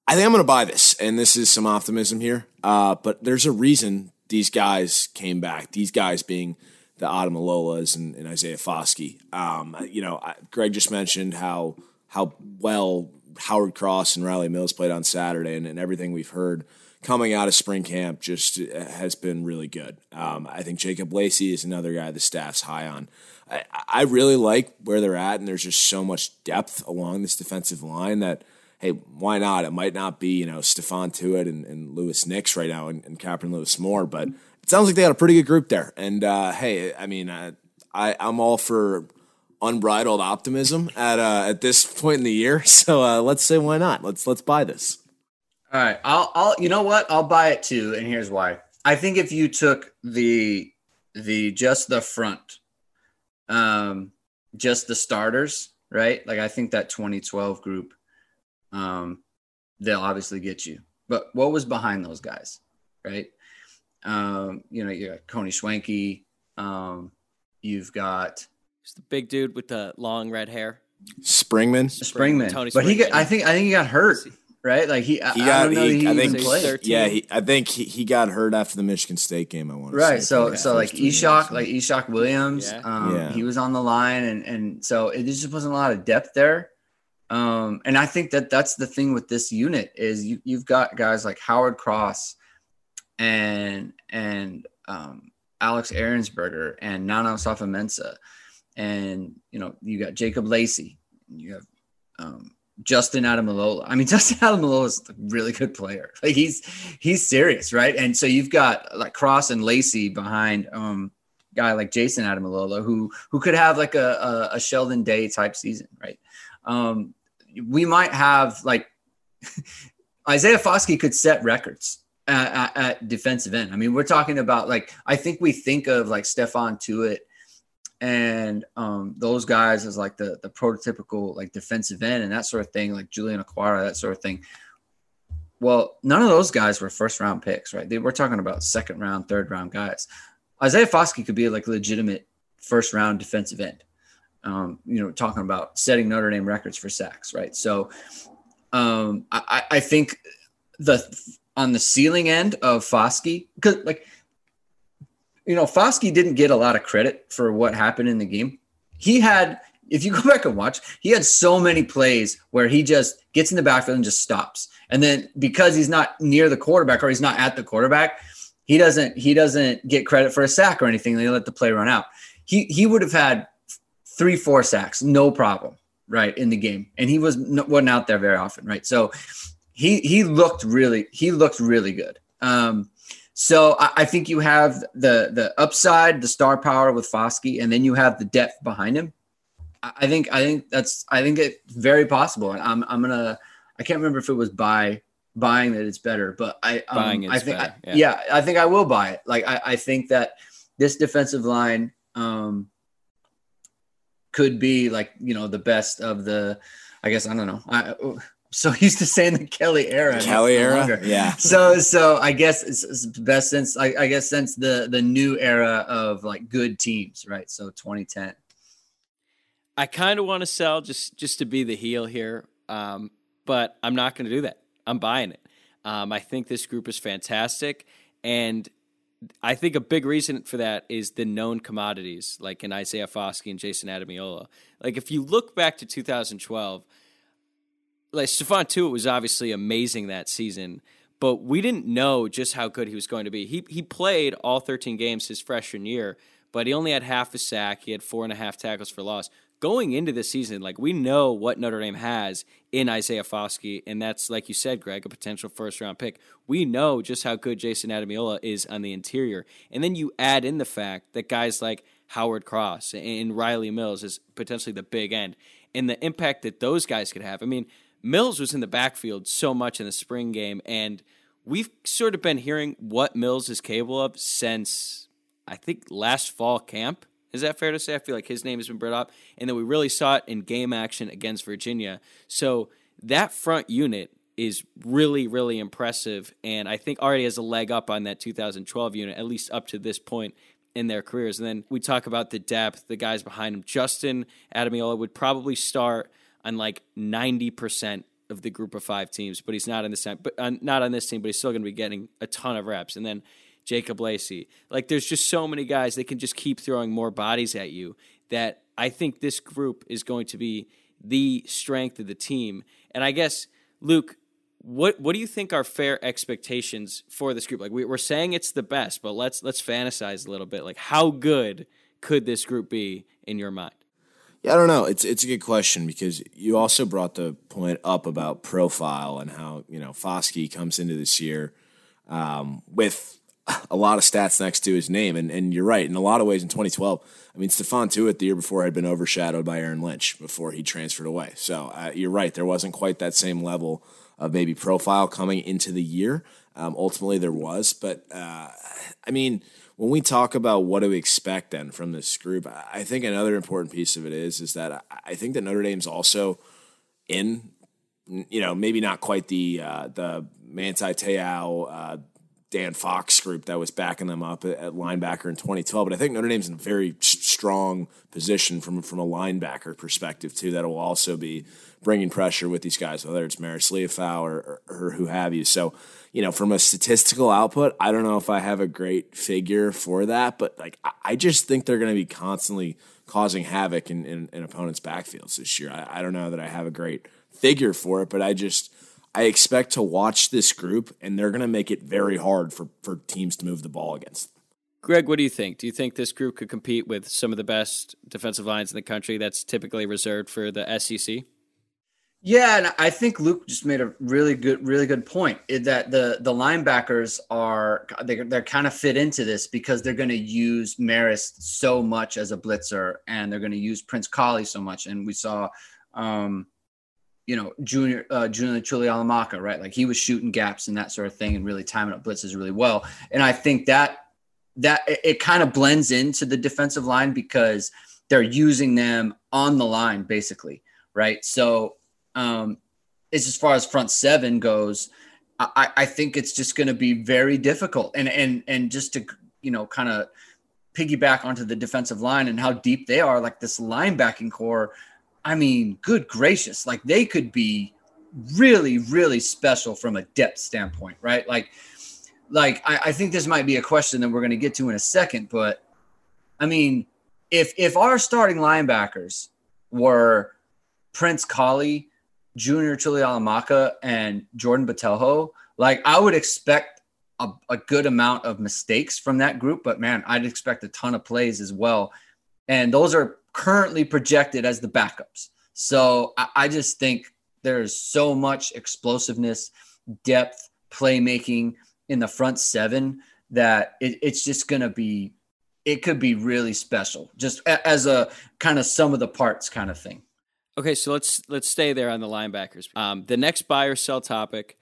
I think I'm going to buy this, and this is some optimism here. Uh, but there's a reason these guys came back. These guys being the Ademilolas and, and Isaiah Foskey. Um, you know, I, Greg just mentioned how how well Howard Cross and Riley Mills played on Saturday, and, and everything we've heard coming out of spring camp just uh, has been really good. Um, I think Jacob Lacey is another guy the staff's high on. I, I, really like where they're at, and there's just so much depth along this defensive line that, hey, why not? It might not be, you know, Stephon Tuitt and, and Louis Nix right now and, and Kapron Lewis Moore, but it sounds like they got a pretty good group there. And, uh, hey, I mean, I, I, I'm all for unbridled optimism at uh, at this point in the year. So uh, let's say why not? Let's let's buy this. All right, I'll, I'll, you know what? I'll buy it too, and here's why. I think if you took the, the just the front, um, just the starters, right? Like I think that 2012 group, um, they'll obviously get you. But what was behind those guys, right? Um, you know, you got Kona Schwenke. Um, you've got It's the big dude with the long red hair. Springmann. Springmann, Tony but he got, Springmann. I think I think he got hurt, right? Like he, He I got. don't know He, that I think. played. Yeah, he, I think he, he got hurt after the Michigan State game. I want to Right. Say, So for so like first three Ishaq, games. like Ishaq Williams, Yeah. um, Yeah. he was on the line, and and so it just wasn't a lot of depth there. Um, and I think that that's the thing with this unit is you you've got guys like Howard Cross, and and um, Alex Ehrensberger and Nana Safamensa, and you know you got Jacob Lacey, you have um, Justin Ademilola. I mean, Justin Ademilola is a really good player. Like he's he's serious, right? And so you've got like Cross and Lacey behind um guy like Jayson Ademilola who who could have like a, a, a Sheldon Day type season, right? Um, we might have like Isaiah Foskey could set records at, at, defensive end. I mean, we're talking about like I think we think of like Stephon Tuitt and um, those guys as like the the prototypical like defensive end and that sort of thing, like Julian Okwara, that sort of thing. Well, none of those guys were first round picks, right? They were talking about second round, third round guys. Isaiah Foskey could be like a legitimate first round defensive end. Um, you know, talking about setting Notre Dame records for sacks, right? So um, I, I think the on the ceiling end of Foskey, because like you know, Foskey didn't get a lot of credit for what happened in the game. He had, if you go back and watch, he had so many plays where he just gets in the backfield and just stops. And then because he's not near the quarterback or he's not at the quarterback, he doesn't he doesn't get credit for a sack or anything. They let the play run out. He he would have had three four sacks, no problem, right in the game, and he was wasn't out there very often, right? So he he looked really he looked really good. Um, so I, I think you have the the upside, the star power with Foskey, and then you have the depth behind him. I I think I think that's I think it's very possible. And I'm I'm gonna I can't remember if it was buy buying that it's better, but I um, Buying I think better, I, yeah. yeah. I think I will buy it. Like I, I think that this defensive line um could be like you know the best of the I guess I don't know. I so used to saying the Kelly era. Kelly no era? longer. Yeah. So so I guess it's, it's best since I, I guess since the the new era of like good teams, right? So 2010. I kind of want to sell just just to be the heel here, um, but I'm not going to do that. I'm buying it. Um, I think this group is fantastic, and I think a big reason for that is the known commodities like in Isaiah Foskey and Jayson Ademilola. Like if you look back to 2012, like Stephon Tuitt was obviously amazing that season, but we didn't know just how good he was going to be. He he played all 13 games his freshman year, but he only had half a sack. He had four and a half tackles for loss. Going into the season, like we know what Notre Dame has in Isaiah Foskey, and that's like you said, Greg, a potential first round pick. We know just how good Jayson Ademilola is on the interior, and then you add in the fact that guys like Howard Cross and Riley Mills is potentially the big end, and the impact that those guys could have. I mean, Mills was in the backfield so much in the spring game, and we've sort of been hearing what Mills is capable of since I think last fall camp. Is that fair to say? I feel like his name has been brought up, and then we really saw it in game action against Virginia. So that front unit is really, really impressive, and I think already has a leg up on that 2012 unit, at least up to this point in their careers. And then we talk about the depth, the guys behind him. Justin Ademilola would probably start on like 90% of the group of five teams, but he's not in this time, but uh, not on this team, but he's still going to be getting a ton of reps. And then Jacob Lacey, like there's just so many guys that can just keep throwing more bodies at you that I think this group is going to be the strength of the team. And I guess Luke, what what do you think are fair expectations for this group? Like we, we're saying it's the best, but let's let's fantasize a little bit. Like how good could this group be in your mind? Yeah, I don't know. It's it's a good question because you also brought the point up about profile and how you know Foskey comes into this year um, with a lot of stats next to his name, and and you're right. In a lot of ways, in 2012, I mean, Stephon Tuitt the year before had been overshadowed by Aaron Lynch before he transferred away. So uh, you're right. There wasn't quite that same level of maybe profile coming into the year. Um, ultimately, there was, but uh, I mean, when we talk about what do we expect then from this group, I think another important piece of it is is that I think that Notre Dame's also in, you know, maybe not quite the uh, the Manti Te'o, uh, Dan Fox group that was backing them up at, linebacker in 2012. But I think Notre Dame's in a very strong position from from a linebacker perspective too. That will also be bringing pressure with these guys, whether it's Marist Liufau or, or, or who have you. So, you know, from a statistical output, I don't know if I have a great figure for that, but like I just think they're going to be constantly causing havoc in, in, in opponents' backfields this year. I, I don't know that I have a great figure for it, but I just I expect to watch this group, and they're going to make it very hard for, for teams to move the ball against. Greg, what do you think? Do you think this group could compete with some of the best defensive lines in the country that's typically reserved for the SEC? Yeah, and I think Luke just made a really good, really good point. That the the linebackers are they they're kind of fit into this because they're going to use Marist so much as a blitzer, and they're going to use Prince Kollie so much. And we saw, um, you know, Junior uh, Junior Tuihalamaka, right? Like he was shooting gaps and that sort of thing, and really timing up blitzes really well. And I think that that it, it kind of blends into the defensive line because they're using them on the line basically, right? So um, is as far as front seven goes, I, I think it's just going to be very difficult. And and and just to you know kind of piggyback onto the defensive line and how deep they are, like this linebacking corps. I mean, good gracious, like they could be really really special from a depth standpoint, right? Like like I, I think this might be a question that we're going to get to in a second, but I mean, if if our starting linebackers were Prince Kollie Junior Tuihalamaka and Jordan Botelho, like I would expect a, a, good amount of mistakes from that group, but man, I'd expect a ton of plays as well. And those are currently projected as the backups. So I, I just think there's so much explosiveness, depth, playmaking in the front seven that it, it's just going to be, it could be really special, just as a kind of sum of the parts kind of thing. Okay, so let's let's stay there on the linebackers. Um, the next buy or sell topic: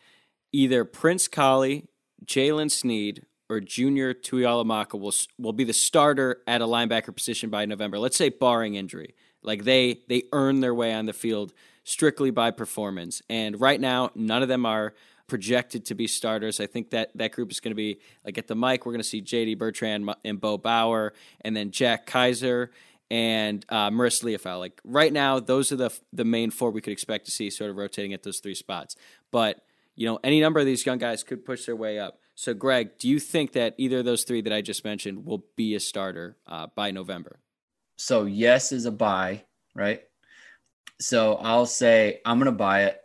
either Prince Kollie, Jaylen Sneed, or Junior Tuihalamaka will will be the starter at a linebacker position by November. Let's say barring injury, like they they earn their way on the field strictly by performance. And right now, none of them are projected to be starters. I think that that group is going to be like at the mic. We're going to see J.D. Bertrand and Bo Bauer, and then Jack Kiser and uh, Marist Liufau. Like right now, those are the the main four we could expect to see sort of rotating at those three spots. But you know, any number of these young guys could push their way up. So, Greg, do you think that either of those three that I just mentioned will be a starter uh, by November? So, yes is a buy, right? So, I'll say I'm going to buy it,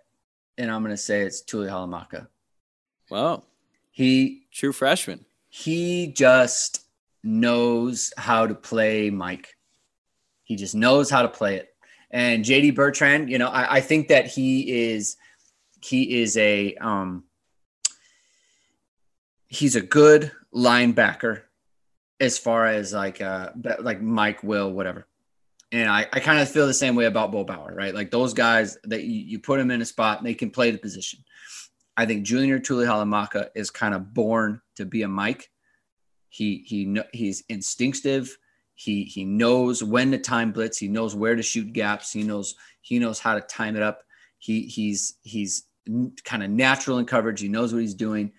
and I'm going to say it's Tuihalamaka. Wow, he true freshman. He just knows how to play Mike. He just knows how to play it. And JD Bertrand, you know, I, I think that he is he is a um he's a good linebacker as far as like uh like Mike Will, whatever. And I, I kind of feel the same way about Bo Bauer, right? Like those guys that you, you put them in a spot they can play the position. I think Junior Tuihalamaka is kind of born to be a Mike. He he he's instinctive. He he knows when to time blitz. He knows where to shoot gaps. He knows he knows how to time it up. He he's he's kind of natural in coverage. He knows what he's doing.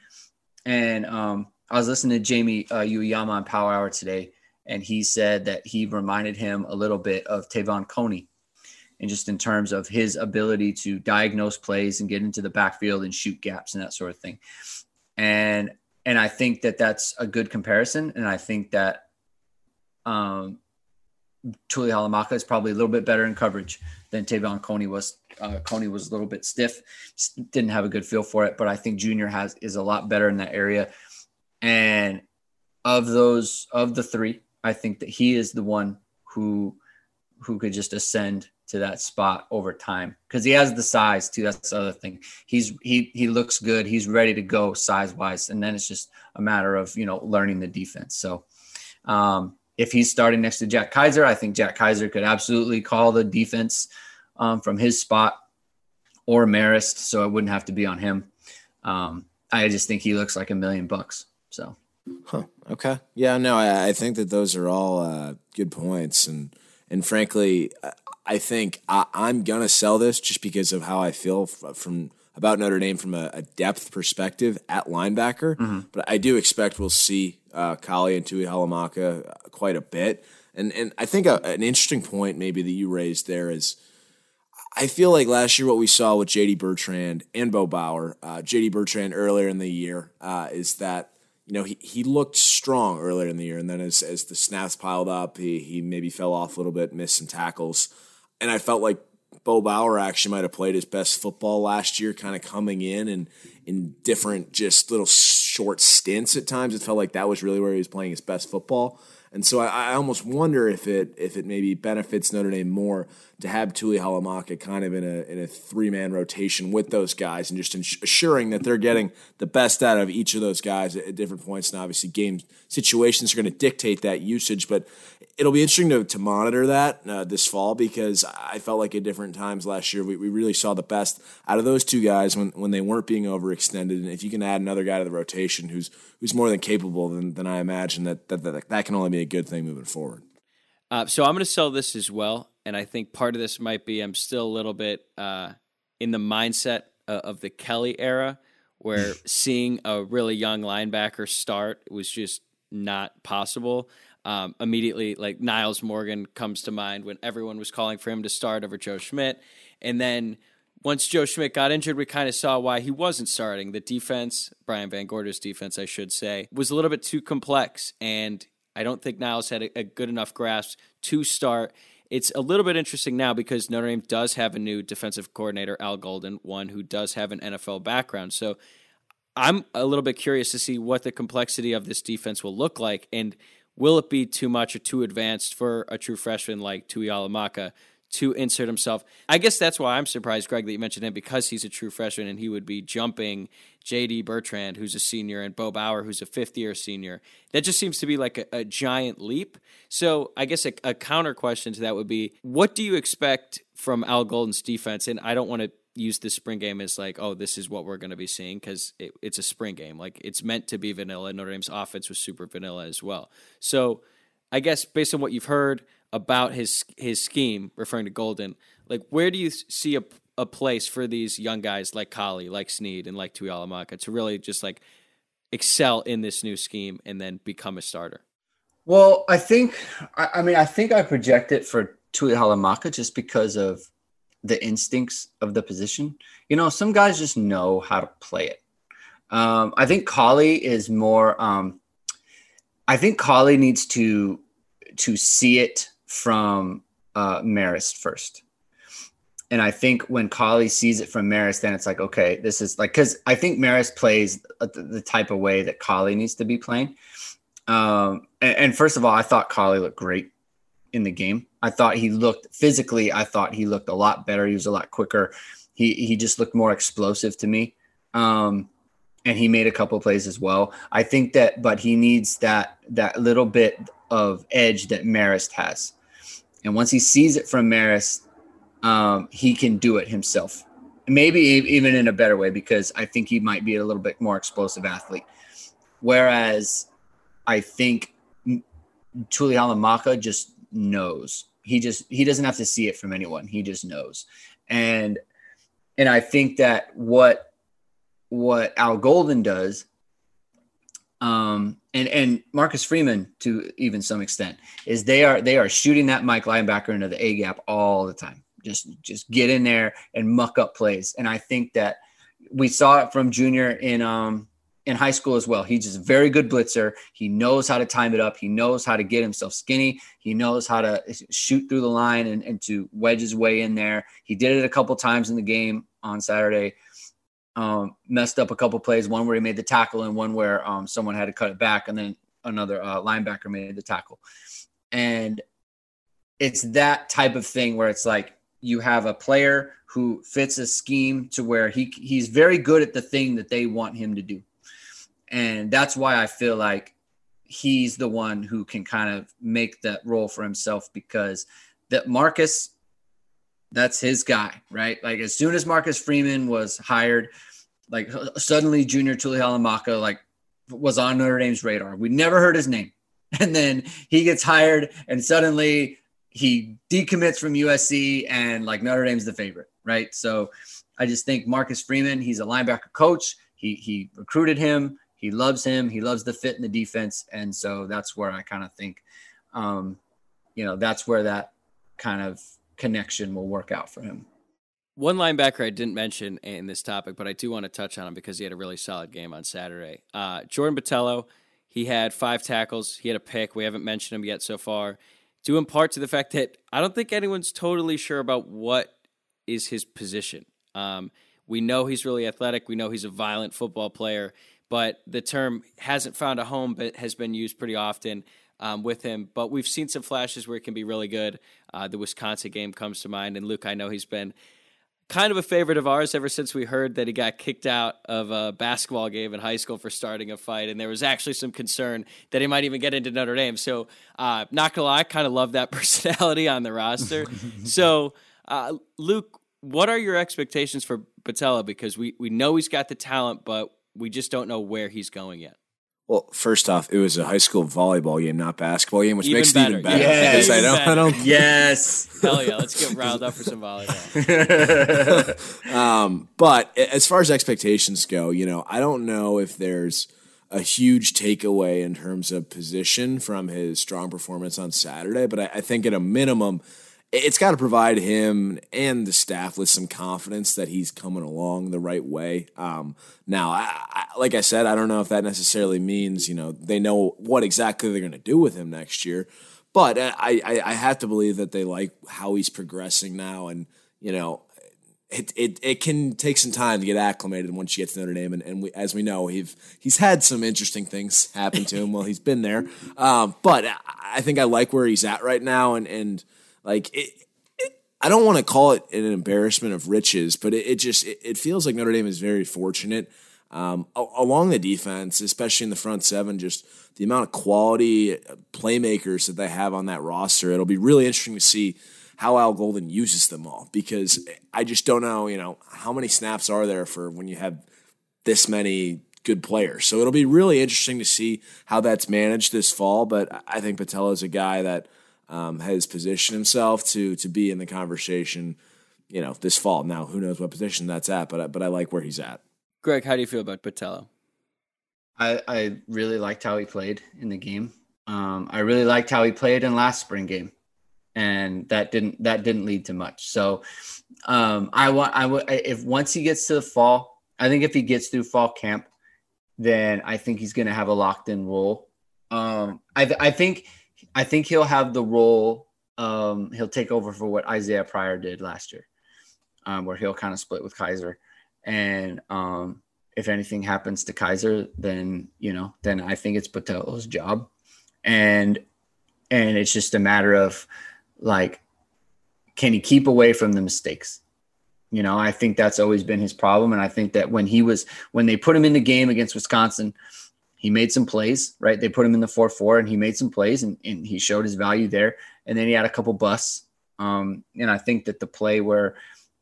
And um, I was listening to Jamie uh, Uyeyama on Power Hour today, and he said that he reminded him a little bit of Te'von Coney, and just in terms of his ability to diagnose plays and get into the backfield and shoot gaps and that sort of thing. And and I think that that's a good comparison. And I think that um, Tuihalamaka is probably a little bit better in coverage than Te'von Coney was. Uh, Coney was a little bit stiff, didn't have a good feel for it, but I think Junior has is a lot better in that area. And of those of the three, I think that he is the one who who could just ascend to that spot over time because he has the size too. That's the other thing. He's he he looks good. He's ready to go size wise, and then it's just a matter of you know learning the defense. So. Um, if he's starting next to Jack Kiser, I think Jack Kiser could absolutely call the defense um, from his spot. or Marist, so it wouldn't have to be on him. Um, I just think he looks like a million bucks. So, huh. okay, yeah, no, I, I think that those are all uh, good points, and and frankly, I think I, am gonna sell this just because of how I feel from about Notre Dame from a, a depth perspective at linebacker. Mm-hmm. But I do expect we'll see uh, Kollie and Tuihalamaka quite a bit. And and I think a, an interesting point maybe that you raised there is I feel like last year what we saw with JD Bertrand and Bo Bauer, uh, JD Bertrand earlier in the year, uh, is that you know he, he looked strong earlier in the year, and then as, as the snaps piled up, he he maybe fell off a little bit, missed some tackles, and I felt like Bo Bauer actually might have played his best football last year, kind of coming in and in different just little short stints at times. It felt like that was really where he was playing his best football. And so I, I, almost wonder if it if it maybe benefits Notre Dame more to have Tuihalamaka kind of in a in a three man rotation with those guys and just assuring that they're getting the best out of each of those guys at, at different points. And obviously, game situations are going to dictate that usage, but it'll be interesting to, to monitor that uh, this fall because I felt like at different times last year we, we really saw the best out of those two guys when, when they weren't being overextended. And if you can add another guy to the rotation who's who's more than capable, then, then I imagine that, that that that can only be a good thing moving forward. Uh, so I'm going to sell this as well, and I think part of this might be I'm still a little bit uh, in the mindset of the Kelly era, where seeing a really young linebacker start was just not possible. Um, immediately, like Nyles Morgan comes to mind when everyone was calling for him to start over Joe Schmidt. And then once Joe Schmidt got injured, we kind of saw why he wasn't starting. The defense, Brian VanGorder's defense, I should say, was a little bit too complex. And I don't think Nyles had a, a good enough grasp to start. It's a little bit interesting now because Notre Dame does have a new defensive coordinator, Al Golden, one who does have an NFL background. So I'm a little bit curious to see what the complexity of this defense will look like. And will it be too much or too advanced for a true freshman like Tuihalamaka to insert himself? I guess that's why I'm surprised, Greg, that you mentioned him because he's a true freshman and he would be jumping JD Bertrand, who's a senior, and Bo Bauer, who's a fifth year senior. That just seems to be like a, a giant leap. So I guess a, a counter question to that would be what do you expect from Al Golden's defense? And I don't want to use the spring game as like, oh, this is what we're going to be seeing because it, it's a spring game. Like it's meant to be vanilla. Notre Dame's offense was super vanilla as well. So I guess based on what you've heard about his his scheme, referring to Golden, like where do you see a, a place for these young guys like Kollie, like Sneed, and like Tuihalamaka to really just like excel in this new scheme and then become a starter? Well, I think I, I mean I think I project it for Tuihalamaka just because of the instincts of the position. You know, some guys just know how to play it. Um, I think Kollie is more. Um, I think Kollie needs to to see it from uh, Marist first. And I think when Kollie sees it from Marist, then it's like, okay, this is like, because I think Marist plays the type of way that Kollie needs to be playing. Um, and, and, first of all, I thought Kollie looked great in the game. I thought he looked physically. I thought he looked a lot better. He was a lot quicker. He he just looked more explosive to me. Um, and he made a couple plays as well. I think that, but he needs that that little bit of edge that Marist has. And once he sees it from Maris, um, he can do it himself. Maybe even in a better way because I think he might be a little bit more explosive athlete. Whereas I think Tuihalamaka just knows. He just he doesn't have to see it from anyone. He just knows. And and I think that what what Al Golden does um, and and Marcus Freeman to even some extent is they are they are shooting that Mike linebacker into the A gap all the time. Just just get in there and muck up plays. And I think that we saw it from Junior in um in high school as well. He's just a very good blitzer. He knows how to time it up. He knows how to get himself skinny. He knows how to shoot through the line and, and to wedge his way in there. He did it a couple times in the game on Saturday. Um, messed up a couple plays, one where he made the tackle and one where um, someone had to cut it back, and then another uh, linebacker made the tackle. And it's that type of thing where it's like you have a player who fits a scheme to where he he's very good at the thing that they want him to do and that's why I feel like he's the one who can kind of make that role for himself because that Marcus That's his guy, right? Like as soon as Marcus Freeman was hired, like suddenly Junior Tuihalamaka like was on Notre Dame's radar. We never heard his name. And then he gets hired and suddenly he decommits from USC and like Notre Dame's the favorite, right? So I just think Marcus Freeman, he's a linebacker coach. He he recruited him. He loves him. He loves the fit in the defense, and so that's where I kind of think, um, you know, that's where that kind of connection will work out for him. One linebacker I didn't mention in this topic, but I do want to touch on him because he had a really solid game on Saturday. Uh, Jordan Botelho, he had five tackles, he had a pick. We haven't mentioned him yet so far, due in part to the fact that I don't think anyone's totally sure about what is his position. Um, we know he's really athletic. We know he's a violent football player, but the term hasn't found a home, but has been used pretty often um, with him. But we've seen some flashes where it can be really good. Uh, the Wisconsin game comes to mind, and Luke, I know he's been kind of a favorite of ours ever since we heard that he got kicked out of a basketball game in high school for starting a fight, and there was actually some concern that he might even get into Notre Dame. So, uh, not gonna lie, I kind of love that personality on the roster. so, uh, Luke, what are your expectations for Botelho? Because we we know he's got the talent, but we just don't know where he's going yet. Well, first off, it was a high school volleyball game, not basketball game, which Even makes better. it even better. Yes. because I don't, I don't Yes. Hell yeah, let's get riled up for some volleyball. Um, but as far as expectations go, you know, I don't know if there's a huge takeaway in terms of position from his strong performance on Saturday, but I, I think at a minimum, it's got to provide him and the staff with some confidence that he's coming along the right way. Um, now, I, I, like I said, I don't know if that necessarily means you know they know what exactly they're going to do with him next year, but I, I, I have to believe that they like how he's progressing now, and you know it, it, it can take some time to get acclimated once you get to Notre Dame, and, and we, as we know, he's he's had some interesting things happen to him while he's been there. Um, but I, I think I like where he's at right now, and and like it, it I don't want to call it an embarrassment of riches, but it, it just it, feels like Notre Dame is very fortunate um, along the defense, especially in the front seven. Just the amount of quality playmakers that they have on that roster. It'll be really interesting to see how Al Golden uses them all because I just don't know, you know, how many snaps are there for when you have this many good players. So it'll be really interesting to see how that's managed this fall. But I think Botelho is a guy that um, has positioned himself to to be in the conversation, you know, this fall. Now, who knows what position that's at, but I, but I like where he's at. Greg, how do you feel about Botelho? I, I really liked how he played in the game. Um, I really liked how he played in last spring game, and that didn't that didn't lead to much. So um, I want I would if once he gets to the fall, I think if he gets through fall camp, then I think he's going to have a locked in role. Um, I I think I think he'll have the role. Um, he'll take over for what Isaiah Pryor did last year, um, where he'll kind of split with Kiser, and um, if anything happens to Kiser, then you know, then I think it's Botelho's job, and and it's just a matter of like, can he keep away from the mistakes? You know, I think that's always been his problem, and I think that when he was when they put him in the game against Wisconsin, he made some plays. Right, they put him in the four four, and he made some plays, and, and he showed his value there. And then he had a couple busts, um, and I think that the play where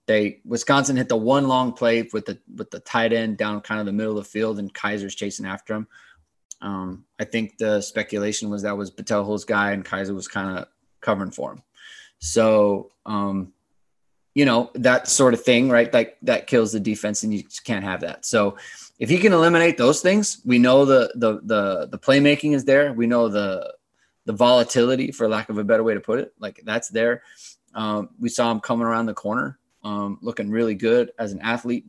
they Wisconsin hit the one long play with the with the tight end down kind of the middle of the field, and Kiser's chasing after him. Um, I think the speculation was that was Botelho's guy, and Kiser was kind of covering for him. So, um, you know that sort of thing, right? Like that kills the defense, and you can't have that. So, if he can eliminate those things, we know the the the the playmaking is there. We know the the volatility, for lack of a better way to put it, like that's there. Um, we saw him coming around the corner um, looking really good as an athlete.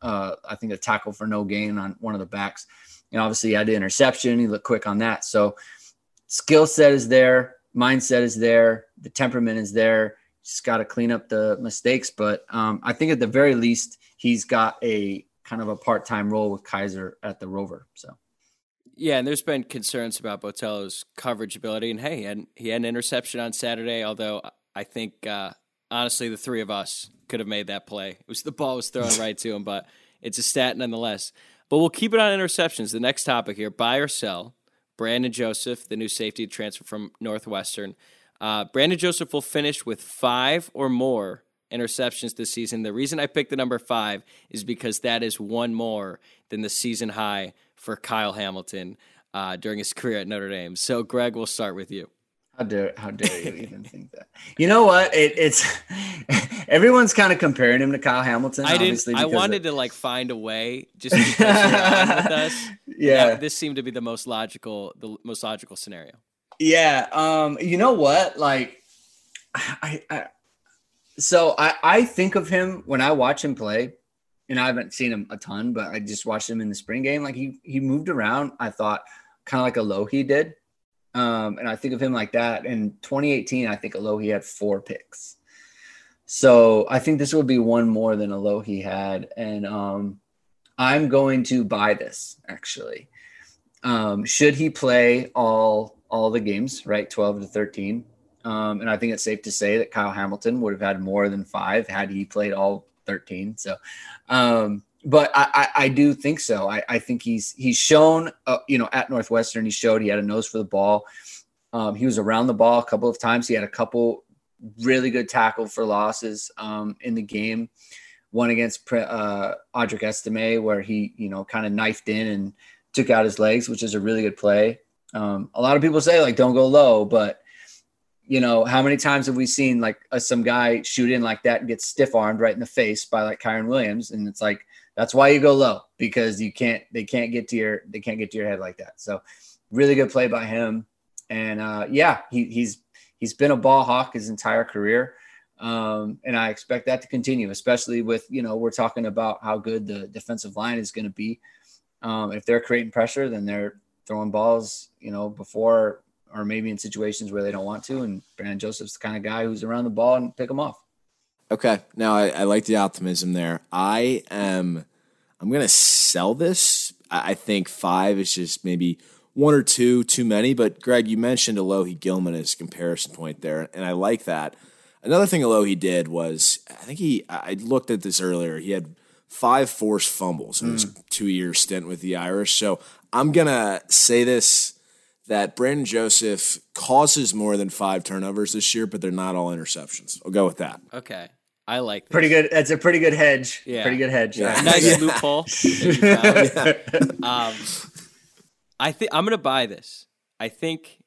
Uh, I think a tackle for no gain on one of the backs. And obviously, he had the interception. He looked quick on that. So, skill set is there, mindset is there, the temperament is there. Just got to clean up the mistakes. But um, I think at the very least, he's got a kind of a part time role with Kiser at the Rover. So. Yeah, and there's been concerns about Botelho's coverage ability, and hey, he had, he had an interception on Saturday. Although I think uh, honestly, the three of us could have made that play. It was the ball was thrown right to him, but it's a stat nonetheless. But we'll keep it on interceptions. The next topic here: buy or sell. Brandon Joseph, the new safety transfer from Northwestern. Uh, Brandon Joseph will finish with five or more interceptions this season. The reason I picked the number five is because that is one more than the season high for Kyle Hamilton uh, during his career at Notre Dame. So, Greg, we'll start with you. How dare how dare you even think that? You know what? It, it's everyone's kind of comparing him to Kyle Hamilton. I didn't. I wanted of, to like find a way just because you're on with us. Yeah, this seemed to be the most logical, the most logical scenario. Yeah. Um. You know what? Like, I, I so I I think of him when I watch him play, and I haven't seen him a ton, but I just watched him in the spring game. Like he he moved around. I thought kind of like Alohi did um, and I think of him like that. In 2018, I think Alohi had four picks. So I think this would be one more than Alohi had. And um, I'm going to buy this actually. Um, should he play all all the games, right? 12 to 13. Um, and I think it's safe to say that Kyle Hamilton would have had more than five had he played all 13. So um, but I, I, I, do think so. I, I think he's he's shown, uh, you know, at Northwestern, he showed he had a nose for the ball. Um, he was around the ball a couple of times. He had a couple really good tackle for losses um, in the game. One against uh, Audric Estime, where he, you know, kind of knifed in and took out his legs, which is a really good play. Um, a lot of people say like don't go low, but you know, how many times have we seen like uh, some guy shoot in like that and get stiff armed right in the face by like Kyren Williams, and it's like that's why you go low because you can't they can't get to your they can't get to your head like that. So really good play by him. And uh, yeah, he, he's he's been a ball hawk his entire career. Um, and I expect that to continue, especially with you know we're talking about how good the defensive line is going to be. Um, if they're creating pressure, then they're throwing balls, you know, before or maybe in situations where they don't want to. And Brandon Joseph's the kind of guy who's around the ball and pick them off. Okay. Now I, I like the optimism there. I am I'm gonna sell this. I, I think five is just maybe one or two too many. But Greg, you mentioned Alohi Gilman as a comparison point there, and I like that. Another thing Alohi did was I think he I looked at this earlier. He had five forced fumbles in mm. his two year stint with the Irish. So I'm gonna say this that Brandon Joseph causes more than five turnovers this year, but they're not all interceptions. I'll go with that. Okay. I like this. pretty good. That's a pretty good hedge. Yeah, pretty good hedge. Yeah. Nice yeah. loophole. yeah. um, I think I'm going to buy this. I think,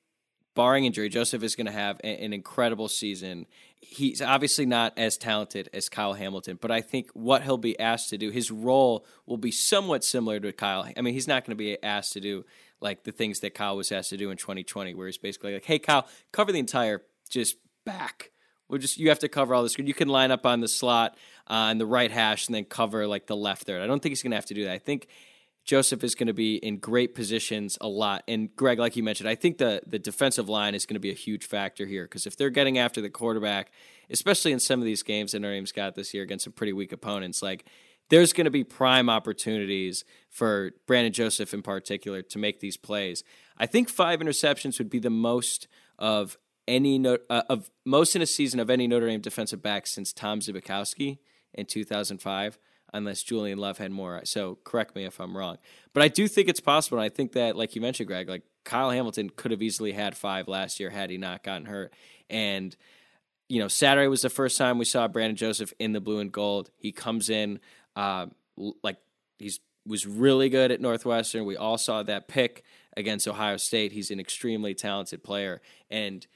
barring injury, Joseph is going to have a, an incredible season. He's obviously not as talented as Kyle Hamilton, but I think what he'll be asked to do, his role will be somewhat similar to Kyle. I mean, he's not going to be asked to do like the things that Kyle was asked to do in 2020, where he's basically like, "Hey, Kyle, cover the entire just back." We'll just you have to cover all the screen. You can line up on the slot uh, the right hash and then cover like the left third. I don't think he's going to have to do that. I think Joseph is going to be in great positions a lot. And Greg, like you mentioned, I think the the defensive line is going to be a huge factor here because if they're getting after the quarterback, especially in some of these games that Notre Dame's got this year against some pretty weak opponents, like there's going to be prime opportunities for Brandon Joseph in particular to make these plays. I think five interceptions would be the most of any uh, of most in a season of any Notre Dame defensive back since Tom Zbikowski in 2005, unless Julian Love had more. So correct me if I'm wrong, but I do think it's possible. And I think that, like you mentioned, Greg, like Kyle Hamilton could have easily had five last year had he not gotten hurt. And you know, Saturday was the first time we saw Brandon Joseph in the blue and gold. He comes in uh, like he's was really good at Northwestern. We all saw that pick against Ohio State. He's an extremely talented player and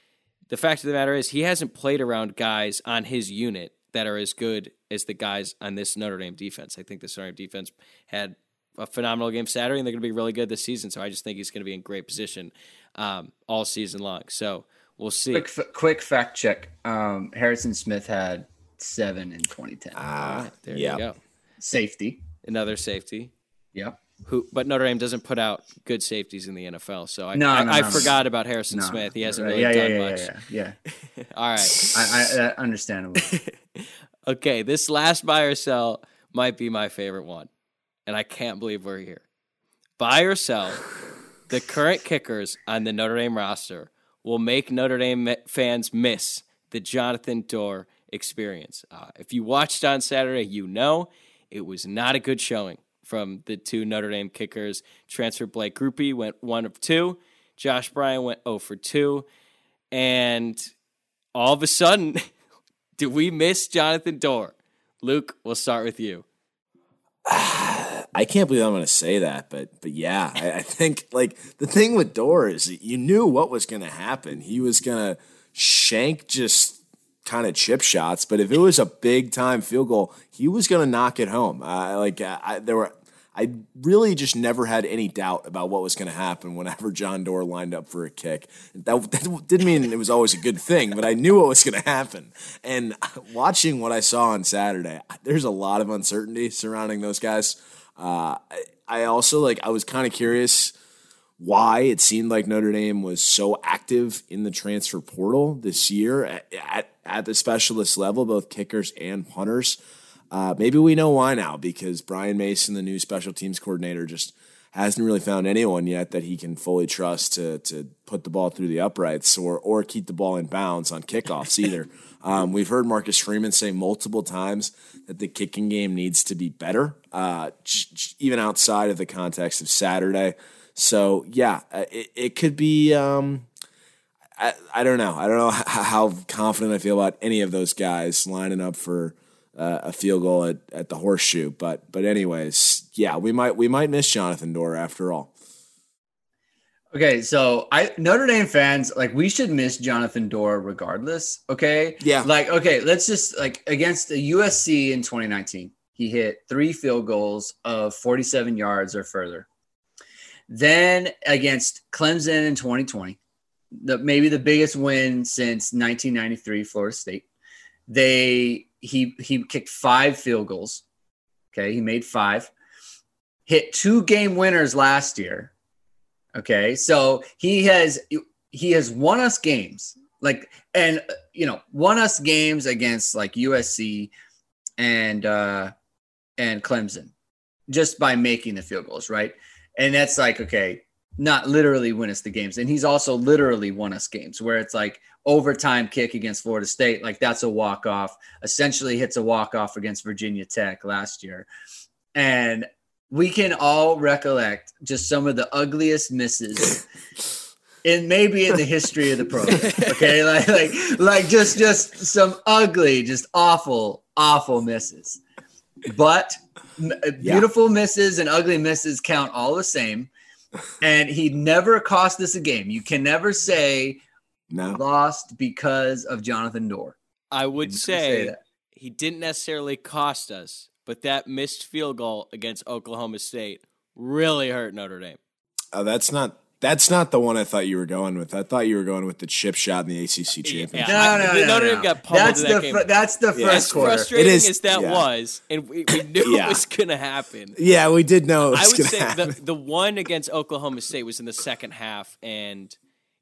the fact of the matter is he hasn't played around guys on his unit that are as good as the guys on this Notre Dame defense. I think the Notre Dame defense had a phenomenal game Saturday, and they're going to be really good this season. So I just think he's going to be in great position um, all season long. So we'll see. Quick, quick fact check: um, Harrison Smith had seven in 2010. Ah, there you go. Safety. Another safety. Yeah. who but Notre Dame doesn't put out good safeties in the NFL. So I, no, I, no, I no, forgot about Harrison Smith. He hasn't really yeah, done yeah, much. Yeah, yeah. yeah. All right. I, I understandable. okay, this last buy or sell might be my favorite one. And I can't believe we're here. Buy or sell, the current kickers on the Notre Dame roster will make Notre Dame fans miss the Jonathan Doerer experience. Uh, if you watched on Saturday, you know it was not a good showing from the two Notre Dame kickers. Transfer Blake Grupe went one of two. Josh Bryan went 0 for 2. And all of a sudden, Do we miss Jonathan Doerer? Luke, we'll start with you. I can't believe I'm going to say that, but but yeah, I, I, think like the thing with Doerer is you knew what was going to happen. He was going to shank just kind of chip shots, but if it was a big time field goal, he was going to knock it home. Uh, like I, there were I really just never had any doubt about what was going to happen whenever John Doerer lined up for a kick. That, that didn't mean it was always a good thing, but I knew what was going to happen. And watching what I saw on Saturday, there's a lot of uncertainty surrounding those guys. Uh, I also like I was kind of curious why it seemed like Notre Dame was so active in the transfer portal this year at, at, at the specialist level, both kickers and punters. Uh, maybe we know why now because Brian Mason, the new special teams coordinator, just hasn't really found anyone yet that he can fully trust to to put the ball through the uprights or or keep the ball in bounds on kickoffs either. Um, we've heard Marcus Freeman say multiple times that the kicking game needs to be better, uh, even outside of the context of Saturday. So yeah, uh, it, it could be. Um, I, I don't know. I don't know how confident I feel about any of those guys lining up for uh, a field goal at, at the horseshoe. But but anyways, yeah, we might we might miss Jonathan Doerer after all. Okay, so I Notre Dame fans like we should miss Jonathan Doerer regardless. Okay, yeah, like okay, let's just like against the USC in 2019, he hit three field goals of 47 yards or further. Then against Clemson in 2020, the maybe the biggest win since 1993, Florida State. They he he kicked five field goals. Okay, he made five. Hit two game winners last year. Okay, so he has he has won us games like and you know won us games against like USC and uh and Clemson just by making the field goals, right? And that's like okay, not literally win us the games. And he's also literally won us games where it's like overtime kick against Florida State, like that's a walk off. Essentially hits a walk off against Virginia Tech last year, and we can all recollect just some of the ugliest misses. in maybe in the history of the program. Okay, like like like just just some ugly, just awful, awful misses. But uh, beautiful yeah. misses and ugly misses count all the same. And he never cost us a game. You can never say no. Lost because of Jonathan Doerer. I would say, say he didn't necessarily cost us, but that missed field goal against Oklahoma State really hurt Notre Dame. Oh, that's not that's not the one I thought you were going with. I thought you were going with the chip shot in the ACC championship. Yeah, no, no, no, Notre Dame got pummeled that's that the game. that's the first yeah. As quarter. frustrating it is, as that yeah. was, and we, we knew yeah. it was going to happen. Yeah, we did know. I would say happen. the the one against Oklahoma State was in the second half, and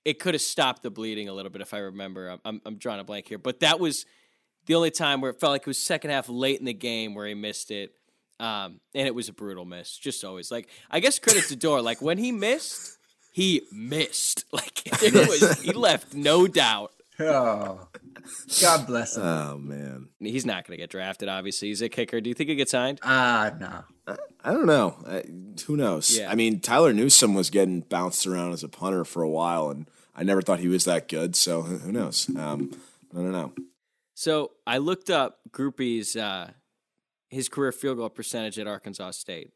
it could have stopped the bleeding a little bit if I remember. I'm, I'm drawing a blank here, but that was the only time where it felt like it was second half late in the game where he missed it. Um, and it was a brutal miss, just always. Like I guess credit to Doerer. Like when he missed, he missed. Like it was, he left no doubt. Oh, God bless him. Oh man, he's not going to get drafted. Obviously, he's a kicker. Do you think he gets signed? Ah, uh, no. I, I don't know. I, who knows? Yeah. I mean, Tyler Newsome was getting bounced around as a punter for a while, and I never thought he was that good. So who knows? Um, I don't know. So I looked up Grupe's uh, his career field goal percentage at Arkansas State.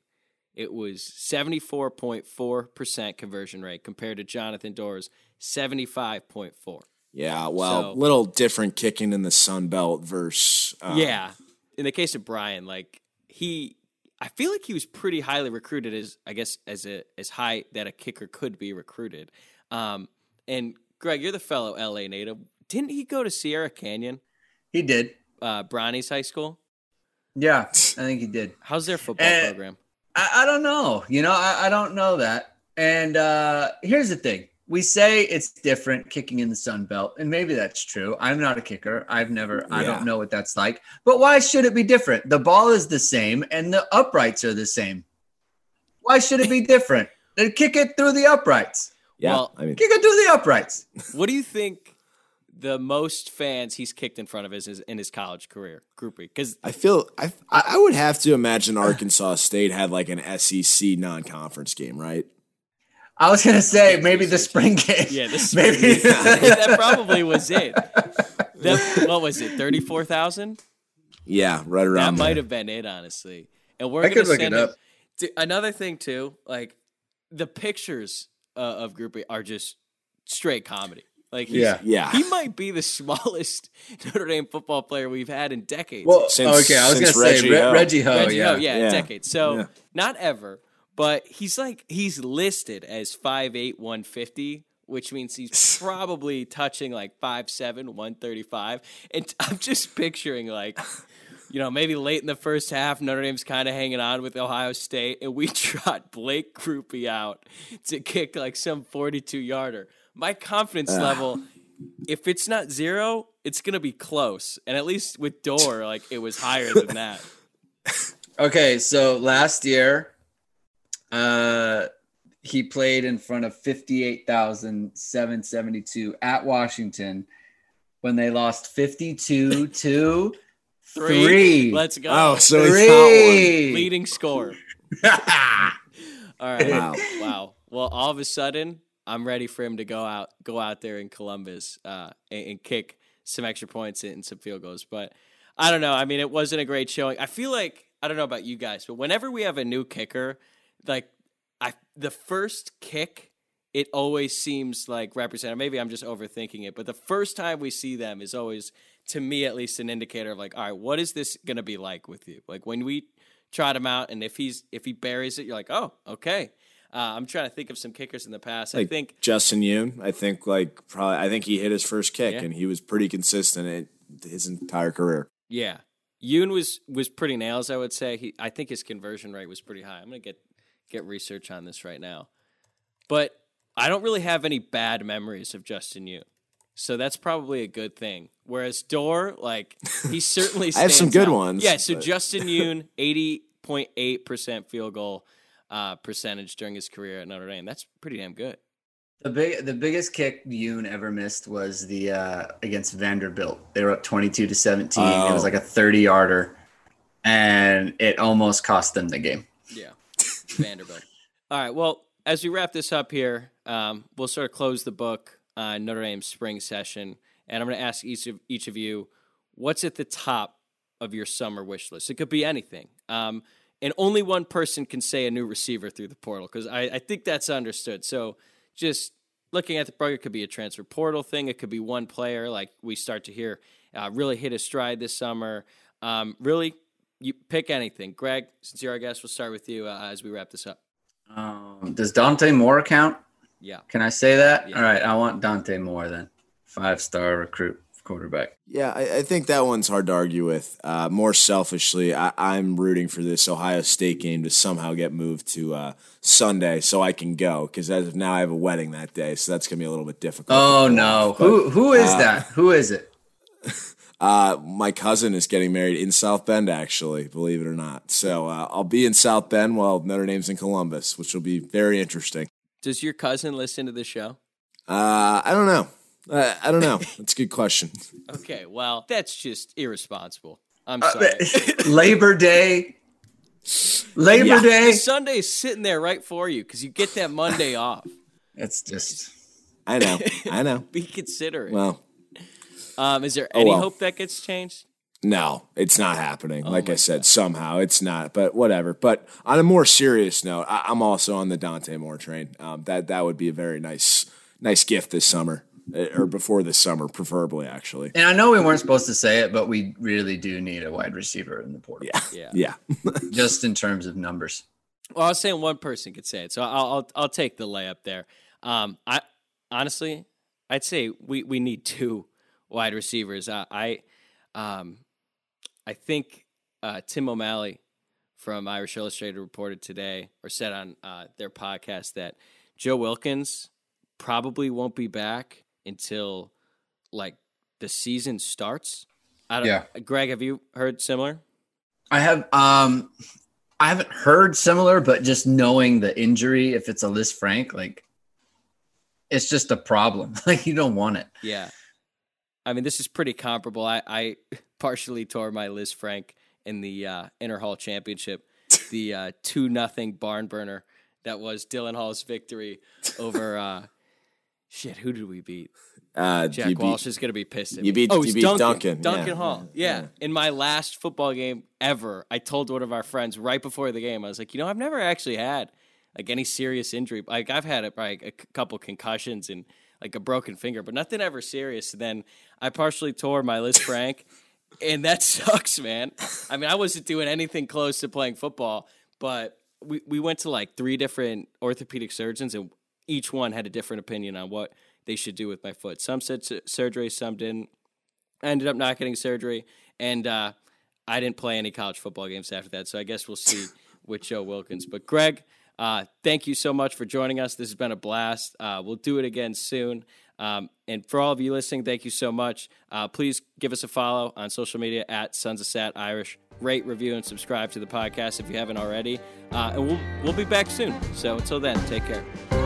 It was 74.4% conversion rate compared to Jonathan Doerer's 75.4. Yeah, well, so, little different kicking in the Sun Belt versus. Um, yeah, in the case of Brian, like he, I feel like he was pretty highly recruited as I guess as a as high that a kicker could be recruited. Um, and Greg, you're the fellow LA native. Didn't he go to Sierra Canyon? He did. Uh, Brownies High School. Yeah, I think he did. How's their football and program? I, I, don't know. You know, I, I don't know that. And uh, here's the thing: we say it's different kicking in the Sun Belt, and maybe that's true. I'm not a kicker. I've never. Yeah. I don't know what that's like. But why should it be different? The ball is the same, and the uprights are the same. Why should it be different? Then kick it through the uprights. Yeah, well, I mean, kick it to the uprights. What do you think? The most fans he's kicked in front of is, is in his college career, Grupe. Because I feel I I would have to imagine Arkansas State had like an SEC non-conference game, right? I was gonna say maybe the spring game. Yeah, the spring maybe game. that probably was it. That, what was it? Thirty four thousand. Yeah, right around. That around. might have been it, honestly. And we're I gonna could look send it up. Dude, another thing too, like the pictures uh, of Grupe are just straight comedy. Like, he's, Yeah. Yeah. he might be the smallest Notre Dame football player we've had in decades. Well, Since- okay, I was gonna since say Reggie Re- Ho. Reggie Ho. Reggie yeah. Ho, yeah, Yeah. decades. So Yeah. not ever, but he's like he's listed as 5'8", 150, which means he's probably touching like 5'7", 135. And I'm just picturing like, you know, maybe late in the first half, Notre Dame's kind of hanging on with Ohio State, and we trot Blake Grupe out to kick like some 42 yarder. My confidence level, if it's not zero, it's gonna be close. And at least with Doerer, like it was higher than that. Okay, so last year, uh, he played in front of 58,772 at Washington when they lost 52 to Three. three. Let's go. Oh, so he Three. leading score. All right. Wow. Wow. Well, all of a sudden, I'm ready for him to go out, go out there in Columbus, uh, and, and kick some extra points and some field goals. But I don't know. I mean, it wasn't a great showing. I feel like I don't know about you guys, but whenever we have a new kicker, like I, the first kick, it always seems like representative. Maybe I'm just overthinking it, but the first time we see them is always, to me at least, an indicator of like, all right, what is this going to be like with you? Like when we trot him out, and if he's if he buries it, you're like, oh, okay. Uh, I'm trying to think of some kickers in the past. I think Justin Yoon. I think like probably. I think he hit his first kick, Yeah. and he was pretty consistent in his entire career. Yeah, Yoon was was pretty nails. I would say he. I think his conversion rate was pretty high. I'm gonna get get research on this right now, but I don't really have any bad memories of Justin Yoon, so that's probably a good thing. Whereas Doerer, like he certainly I have some good out. ones, Yeah, so but- Justin Yoon, eighty point eight percent field goal uh, percentage during his career at Notre Dame. That's pretty damn good. The big, the biggest kick Yoon ever missed was the uh, against Vanderbilt. They were up twenty-two to seventeen. It was Oh. like a thirty-yarder, and it almost cost them the game. Yeah, Vanderbilt. All right. Well, as we wrap this up here, um, we'll sort of close the book on Notre Dame's spring session, and I'm going to ask each of each of you, what's at the top of your summer wish list? It could be anything, um, and only one person can say a new receiver through the portal because I, I think that's understood. So just looking at the program, it could be a transfer portal thing. It could be one player like we start to hear uh, really hit a stride this summer. Um, really, you pick anything. Greg, since you're our guest, we'll start with you uh, as we wrap this up. Um, does Dante Moore count? Yeah. Can I say that? Yeah. All right, I want Dante Moore then. Five-star recruit quarterback. Yeah, I, I think that one's hard to argue with. Uh, more selfishly, I, I'm rooting for this Ohio State game to somehow get moved to uh, Sunday so I can go because as of now I have a wedding that day, so that's gonna be a little bit difficult. Oh no. But, who who is that? Who is it? Uh, my cousin is getting married in South Bend, actually, believe it or not. So uh, I'll be in South Bend while Notre Dame's in Columbus, which will be very interesting. Does your cousin listen to the show? Uh, I don't know. Uh, I don't know. That's a good question. Okay, well, that's just irresponsible. I'm Uh, sorry. Labor Day. Labor Yeah. Day. Sunday's sitting there right for you because you get that Monday off. It's just I know. I know. Be considerate. Well, um, is there Oh, any well. hope that gets changed? No, it's not happening. like Oh my I said, somehow it's not, but whatever. But on a more serious note, I, I'm also on the Dante Moore train. Um, that that would be a very nice nice gift this summer, or before this summer, preferably actually. and I know we weren't supposed to say it, but we really do need a wide receiver in the portal. Yeah, Yeah. yeah. Just in terms of numbers. Well, I was saying one person could say it, so I'll I'll, I'll take the layup there. Um, I honestly, I'd say we, we need two wide receivers. I I, um, I think uh, Tim O'Malley from Irish Illustrated reported today or said on uh, their podcast that Joe Wilkins probably won't be back until like the season starts. I don't, Yeah. Greg, have you heard similar? I have um I haven't heard similar, but just knowing the injury, if it's a Lisfranc, like it's just a problem. Like you don't want it. Yeah. I mean, this is pretty comparable. I, I partially tore my Lisfranc in the uh, Inter Hall Championship, the uh, 2 nothing barn burner that was Dillon Hall's victory over uh, shit, who did we beat? Uh, Jack you beat- Walsh is going to be pissed at you me. beat- oh, you it's beat Duncan. Duncan, Duncan yeah, Hall. yeah, Yeah. In my last football game ever, I told one of our friends right before the game, I was like, you know, I've never actually had like any serious injury. Like I've had like a c- couple concussions and like a broken finger, but nothing ever serious. then I partially tore my Lisfranc, and that sucks, man. I mean, I wasn't doing anything close to playing football, but we, we went to like three different orthopedic surgeons, and each one had a different opinion on what they should do with my foot. Some said su- surgery, some didn't. I ended up not getting surgery, and uh, I didn't play any college football games after that. So I guess we'll see with Joe Wilkins. But Greg, uh, thank you so much for joining us. This has been a blast. Uh, we'll do it again soon. Um, and for all of you listening, thank you so much. Uh, please give us a follow on social media at Sons of Sat Irish. Rate, review, and subscribe to the podcast if you haven't already. Uh, and we'll we'll be back soon. So until then, take care.